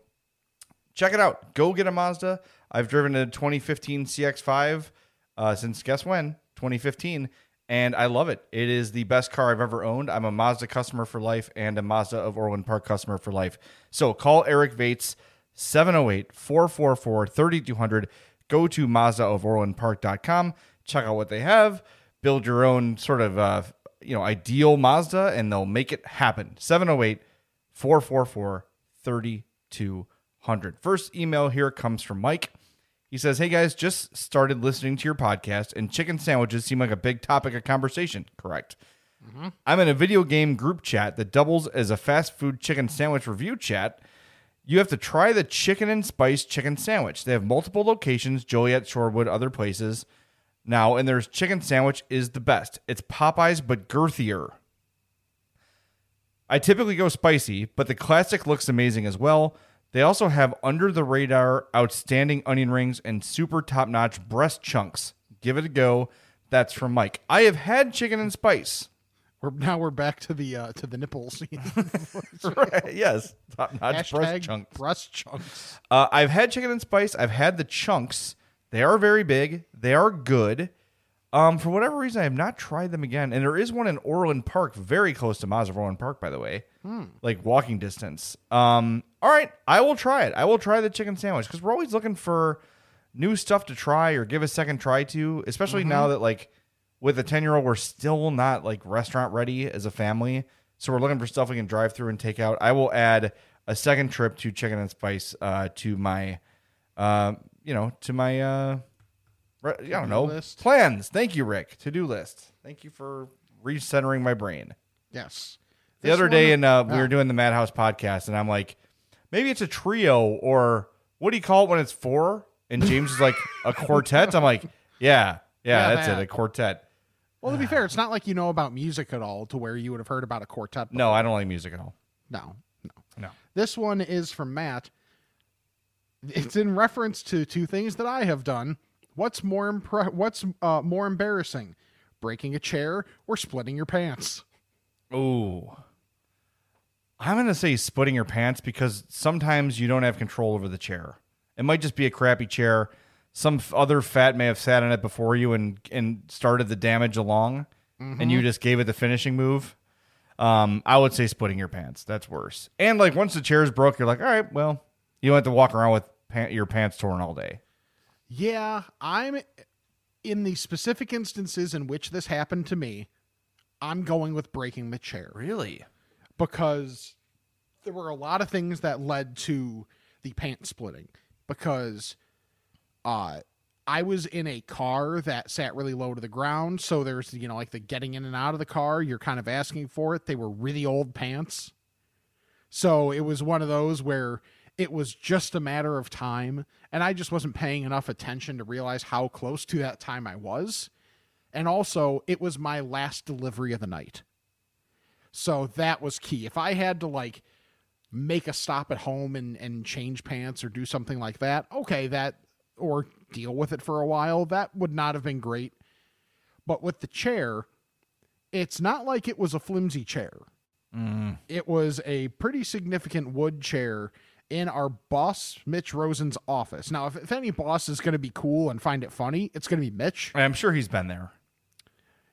[SPEAKER 2] check it out. Go get a Mazda. I've driven a 2015 CX5 uh, since guess when? 2015. And I love it. It is the best car I've ever owned. I'm a Mazda customer for life and a Mazda of Orland Park customer for life. So call Eric Vates 708 444 3200. Go to MazdaofOrlandPark.com. Check out what they have. Build your own sort of uh, you know ideal Mazda, and they'll make it happen. 708 444 3200. First email here comes from Mike. He says, Hey guys, just started listening to your podcast, and chicken sandwiches seem like a big topic of conversation. Correct. Mm-hmm. I'm in a video game group chat that doubles as a fast food chicken sandwich review chat. You have to try the chicken and spice chicken sandwich. They have multiple locations Joliet, Shorewood, other places now, and there's chicken sandwich is the best. It's Popeyes, but girthier. I typically go spicy, but the classic looks amazing as well. They also have under the radar outstanding onion rings and super top notch breast chunks. Give it a go. That's from Mike. I have had chicken and spice.
[SPEAKER 1] We're now we're back to the uh, to the nipples.
[SPEAKER 2] Right, yes, top notch breast chunks.
[SPEAKER 1] breast chunks.
[SPEAKER 2] Uh, I've had chicken and spice. I've had the chunks. They are very big. They are good. Um, for whatever reason, I have not tried them again. And there is one in Orland Park, very close to Mazda Orland Park, by the way,
[SPEAKER 1] Hmm.
[SPEAKER 2] like walking distance. Um, all right, I will try it. I will try the chicken sandwich because we're always looking for new stuff to try or give a second try to, especially now that like with a 10 year old, we're still not like restaurant ready as a family. So we're looking for stuff we can drive through and take out. I will add a second trip to Chicken and Spice uh, to my, uh, you know, to my, uh, re- I don't know,
[SPEAKER 1] list.
[SPEAKER 2] plans. Thank you, Rick. To do list. Thank you for recentering my brain.
[SPEAKER 1] Yes.
[SPEAKER 2] The
[SPEAKER 1] This
[SPEAKER 2] other day, in uh, we
[SPEAKER 1] Ah.
[SPEAKER 2] were doing the Madhouse podcast, and I'm like, maybe it's a trio, or what do you call it when it's four? And James is like a quartet. I'm like, yeah, yeah,
[SPEAKER 1] Yeah,
[SPEAKER 2] that's
[SPEAKER 1] that.
[SPEAKER 2] it, a quartet.
[SPEAKER 1] Well, to be fair, it's not like you know about music at all to where you would have heard about a quartet.
[SPEAKER 2] No, I don't like music at all.
[SPEAKER 1] No, no,
[SPEAKER 2] no.
[SPEAKER 1] This one is from Matt. It's in reference to two things that I have done. What's more impre- What's uh, more embarrassing, breaking a chair or splitting your pants?
[SPEAKER 2] Ooh. I'm going to say splitting your pants because sometimes you don't have control over the chair. It might just be a crappy chair. Some f- other fat may have sat on it before you and, and started the damage along, and you
[SPEAKER 1] Mhm.
[SPEAKER 2] just gave it the finishing move. Um, I would say splitting your pants. That's worse. And like once the chair's broke, you're like, all right, well, you don't have to walk around with pa- your pants torn all day.
[SPEAKER 1] Yeah, I'm in the specific instances in which this happened to me. I'm going with breaking the chair.
[SPEAKER 2] Really?
[SPEAKER 1] Because there were a lot of things that led to the pant splitting. Because uh I was in a car that sat really low to the ground, so there's you know like the getting in and out of the car, you're kind of asking for it. They were really old pants. So it was one of those where it was just a matter of time and I just wasn't paying enough attention to realize how close to that time I was. And also, it was my last delivery of the night. So that was key. If I had to like make a stop at home and, and change pants or do something like that, okay, that or deal with it for a while, that would not have been great. But with the chair, it's not like it was a flimsy chair.
[SPEAKER 2] Mm.
[SPEAKER 1] It was a pretty significant wood chair in our boss, Mitch Rosen's office. Now, if, if any boss is going to be cool and find it funny, it's going to be Mitch.
[SPEAKER 2] I'm sure he's been there.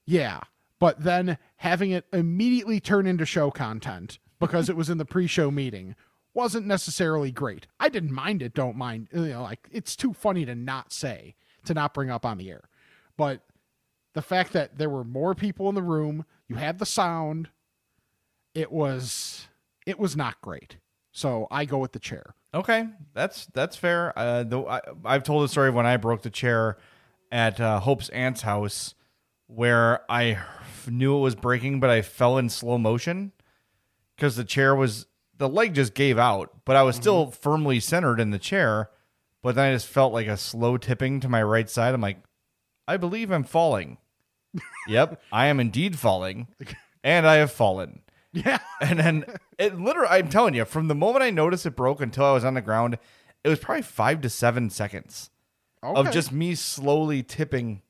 [SPEAKER 1] Yeah. But then having it immediately turn into show content because it was in the pre show meeting wasn't necessarily great. I didn't mind it, don't mind. You know, like it's too funny to not say, to not bring up on the air. But the fact that there were more people in the room, you had the sound, it was it was not great. So I go with the chair.
[SPEAKER 2] Okay, that's that's fair. Uh, I, I've told the story of when I broke the chair at uh, Hope's aunt's house, where I knew it was breaking, but I fell in slow motion because the chair was the leg just gave out, but I was mm-hmm. still firmly centered in the chair. But then I just felt like a slow tipping to my right side. I'm like, I believe I'm falling. yep, I am indeed falling, and I have fallen.
[SPEAKER 1] Yeah.
[SPEAKER 2] And then it literally, I'm telling you, from the moment I noticed it broke until I was on the ground, it was probably five to seven seconds of just me slowly tipping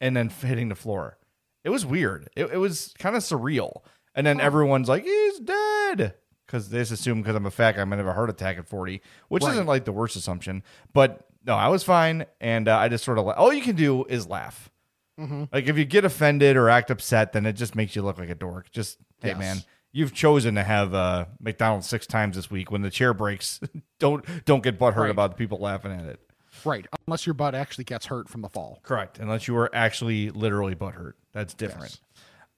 [SPEAKER 2] and then hitting the floor. It was weird. It, it was kind of surreal. And then everyone's like, he's dead. Because they just assume because I'm a fat guy, I'm going to have a heart attack at 40, which
[SPEAKER 1] Right.
[SPEAKER 2] isn't like the worst assumption. But no, I was fine. And uh, I just sort of, la- all you can do is laugh.
[SPEAKER 1] Mhm.
[SPEAKER 2] Like if you get offended or act upset, then it just makes you look like a dork. Just hey
[SPEAKER 1] Yes.
[SPEAKER 2] man, you've chosen to have uh, McDonald's six times this week. When the chair breaks, don't don't get butthurt
[SPEAKER 1] Right.
[SPEAKER 2] about the people laughing at it.
[SPEAKER 1] Right. Unless your butt actually gets hurt from the fall.
[SPEAKER 2] Correct. Unless you are actually literally butthurt, that's different.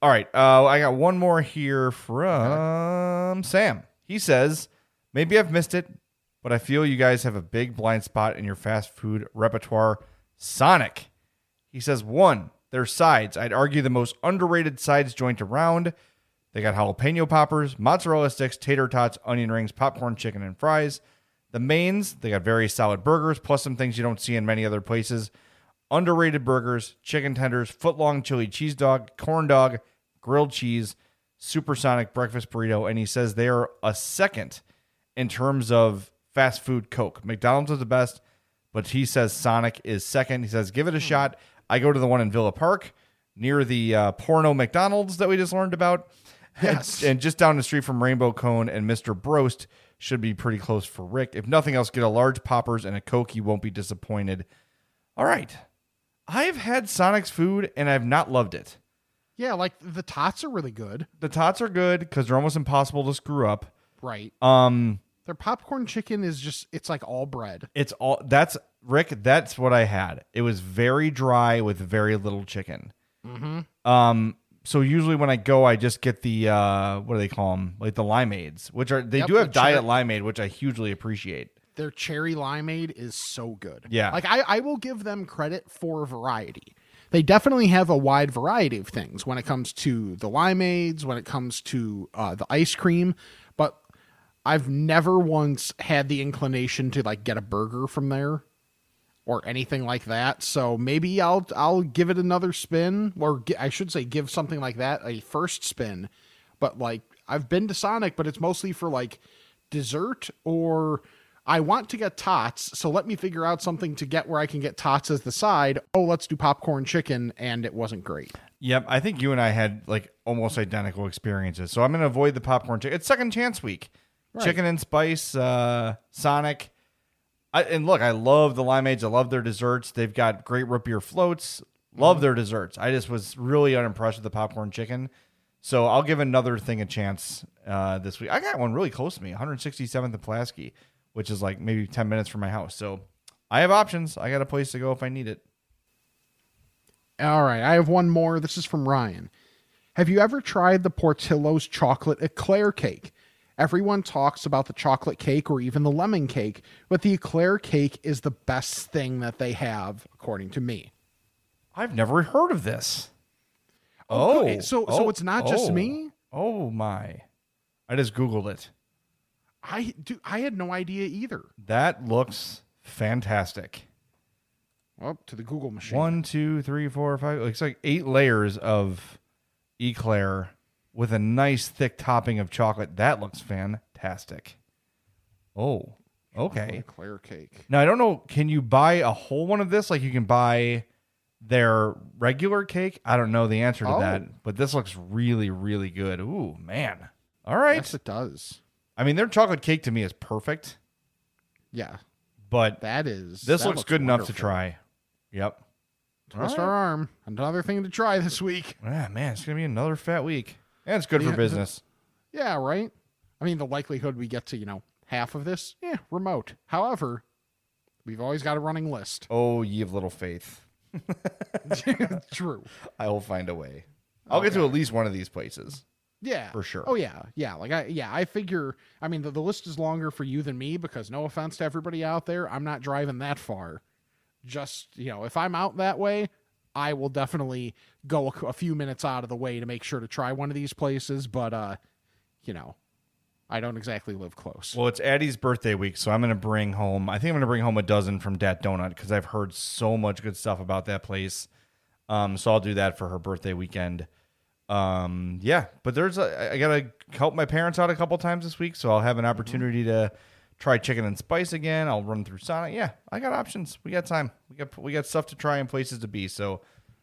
[SPEAKER 2] All right, uh, I got one more here from Sam. He says, "Maybe I've missed it, but I feel you guys have a big blind spot in your fast food repertoire. Sonic." He says, "One, their sides. I'd argue the most underrated sides joint around. They got jalapeno poppers, mozzarella sticks, tater tots, onion rings, popcorn, chicken, and fries. The mains, they got very solid burgers, plus some things you don't see in many other places. Underrated burgers, chicken tenders, foot long chili cheese dog, corn dog, grilled cheese, supersonic breakfast burrito. And he says they are a second in terms of fast food Coke. McDonald's is the best, but he says Sonic is second. He says, give it a shot. I go to the one in Villa Park near the uh, porno McDonald's that we just learned about.
[SPEAKER 1] Yes.
[SPEAKER 2] and just down the street from Rainbow Cone and Mr. Broast should be pretty close for Rick. If nothing else, get a large poppers and a Coke. You won't be disappointed. All right. I've had Sonic's food and I've not loved it.
[SPEAKER 1] Yeah, like the tots are really good.
[SPEAKER 2] The tots are good because they're almost impossible to screw up.
[SPEAKER 1] Right.
[SPEAKER 2] Um,
[SPEAKER 1] Their popcorn chicken is just it's like all bread.
[SPEAKER 2] it's all that's Rick. That's what I had. It was very dry with very little chicken.
[SPEAKER 1] Mm-hmm.
[SPEAKER 2] Um, so usually when I go, I just get the uh, what do they call them? Like the limeades, which are they
[SPEAKER 1] Yep,
[SPEAKER 2] do have
[SPEAKER 1] the
[SPEAKER 2] diet limeade, which I hugely appreciate.
[SPEAKER 1] Their cherry limeade is so good.
[SPEAKER 2] Yeah.
[SPEAKER 1] Like I, I will give them credit for variety. They definitely have a wide variety of things when it comes to the limeades, when it comes to uh, the ice cream, but I've never once had the inclination to like get a burger from there or anything like that. So maybe I'll I'll give it another spin, or I should say, give something like that a first spin. But like I've been to Sonic, but it's mostly for like dessert or I want to get tots, so let me figure out something to get where I can get tots as the side. Oh, let's do popcorn chicken, and it wasn't great.
[SPEAKER 2] Yep, I think you and I had like almost identical experiences. So I'm going to avoid the popcorn chicken. It's second chance week.
[SPEAKER 1] Right.
[SPEAKER 2] Chicken and spice, uh, Sonic. I, and look, I love the limeades. I love their desserts. They've got great root beer floats. Love
[SPEAKER 1] Mm-hmm.
[SPEAKER 2] their desserts. I just was really unimpressed with the popcorn chicken. So I'll give another thing a chance uh, this week. I got one really close to me, 167th and Pulaski, which is like maybe 10 minutes from my house. So I have options. I got a place to go if I need it.
[SPEAKER 1] All right, I have one more. This is from Ryan. Have you ever tried the Portillo's chocolate eclair cake? Everyone talks about the chocolate cake or even the lemon cake, but the eclair cake is the best thing that they have, according to me.
[SPEAKER 2] I've never heard of this.
[SPEAKER 1] Oh, good. So- so
[SPEAKER 2] oh,
[SPEAKER 1] it's not just
[SPEAKER 2] oh.
[SPEAKER 1] me?
[SPEAKER 2] Oh my! I just googled it.
[SPEAKER 1] I do. I had no idea either.
[SPEAKER 2] That looks fantastic.
[SPEAKER 1] Well, to the Google machine.
[SPEAKER 2] One, two, three, four, five. It's like eight layers of eclair with a nice thick topping of chocolate. That looks fantastic. Oh, okay.
[SPEAKER 1] Eclair cake.
[SPEAKER 2] Now I don't know. Can you buy a whole one of this? Like you can buy their regular cake. I don't know the answer to
[SPEAKER 1] Oh.
[SPEAKER 2] that, but this looks really, really good. Ooh, man. All right.
[SPEAKER 1] Yes, it does.
[SPEAKER 2] I mean, their chocolate cake to me is perfect,
[SPEAKER 1] Yeah,
[SPEAKER 2] but
[SPEAKER 1] that is.
[SPEAKER 2] this
[SPEAKER 1] that
[SPEAKER 2] looks, good enough to try. Yep.
[SPEAKER 1] Twist
[SPEAKER 2] All
[SPEAKER 1] our arm. Another thing to try this week.
[SPEAKER 2] Ah, man, it's gonna be another fat week, and it's good
[SPEAKER 1] Yeah,
[SPEAKER 2] for business.
[SPEAKER 1] Yeah, right. I mean, the likelihood we get to you know half of this, yeah, remote. However, we've always got a running list.
[SPEAKER 2] Oh, ye of little faith.
[SPEAKER 1] True.
[SPEAKER 2] I will find a way. I'll get to at least one of these places.
[SPEAKER 1] Yeah,
[SPEAKER 2] For sure.
[SPEAKER 1] Oh yeah, yeah. Like I, yeah, I figure. I mean, the, the list is longer for you than me because no offense to everybody out there, I'm not driving that far. Just you know, if I'm out that way, I will definitely go a, a few minutes out of the way to make sure to try one of these places. But uh, you know, I don't exactly live close.
[SPEAKER 2] Well, it's Addie's birthday week, so I'm going to bring home. I think I'm going to bring home a dozen from Dat Donut because I've heard so much good stuff about that place. Um, so I'll do that for her birthday weekend. Um, yeah, but there's a, I got to help my parents out a couple times this week, so I'll have an opportunity to try chicken and spice again. I'll run through Sonic. Yeah, I got options. We got time. We got we got stuff to try and places to be. So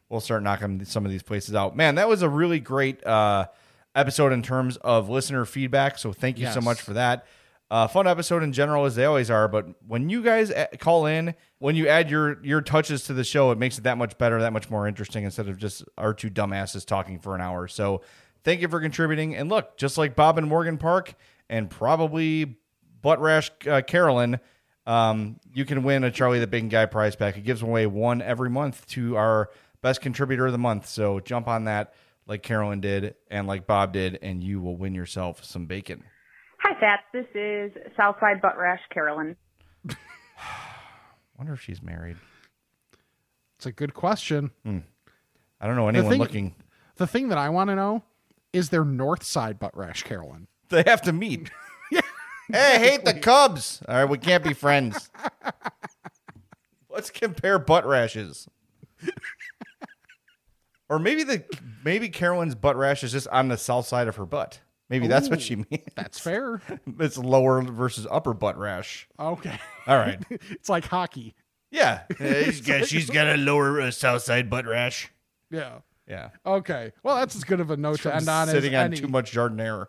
[SPEAKER 2] we'll start knocking some of these places out. Man, that was a really great uh, episode in terms of listener feedback. So thank you so much for that. Uh, fun episode in general, as they always are. But when you guys a- call in, when you add your your touches to the show, it makes it that much better, that much more interesting, instead of just our two dumbasses talking for an hour. So thank you for contributing. And look, just like Bob and Morgan Park, and probably Butt Rash uh, Carolyn, um, you can win a Charlie the Big Guy prize pack. It gives away one every month to our best contributor of the month. So jump on that like Carolyn did and like Bob did, and you will win yourself some bacon.
[SPEAKER 9] Hi, Fats. This is Southside Butt Rash Carolyn.
[SPEAKER 2] Wonder if she's married.
[SPEAKER 1] It's a good question.
[SPEAKER 2] I don't know
[SPEAKER 1] The
[SPEAKER 2] anyone
[SPEAKER 1] thing-
[SPEAKER 2] looking.
[SPEAKER 1] The thing that I want to know is their north side butt rash, Carolyn.
[SPEAKER 2] They have to meet. hey, I hate the Cubs. All right, we can't be friends. Let's compare butt rashes. or maybe the maybe Carolyn's butt rash is just on the south side of her butt. Maybe that's what she means.
[SPEAKER 1] That's fair.
[SPEAKER 2] it's lower versus upper butt rash.
[SPEAKER 1] Okay.
[SPEAKER 2] All right.
[SPEAKER 1] it's like hockey.
[SPEAKER 2] Yeah. she's got, she's got a lower uh, south side butt rash.
[SPEAKER 1] Yeah.
[SPEAKER 2] Yeah.
[SPEAKER 1] Okay. Well, that's as good of a note to end on
[SPEAKER 2] sitting
[SPEAKER 1] as
[SPEAKER 2] on
[SPEAKER 1] any.
[SPEAKER 2] too much giardiniera.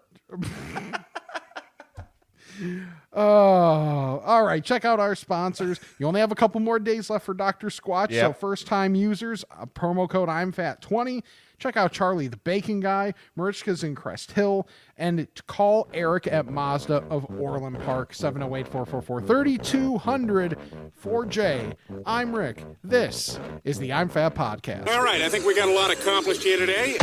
[SPEAKER 1] Oh, all right. Check out our sponsors. You only have a couple more days left for Dr. Squatch. So, first time users, uh, promo code I'm Fat 20 Check out Charlie the Bacon Guy, Merichka's in Crest Hill, and call Eric at Mazda of Orland Park, 708 444 3200 4J. I'm Rick. This is the I'm Fat Podcast.
[SPEAKER 13] All right, I think we got a lot accomplished here today.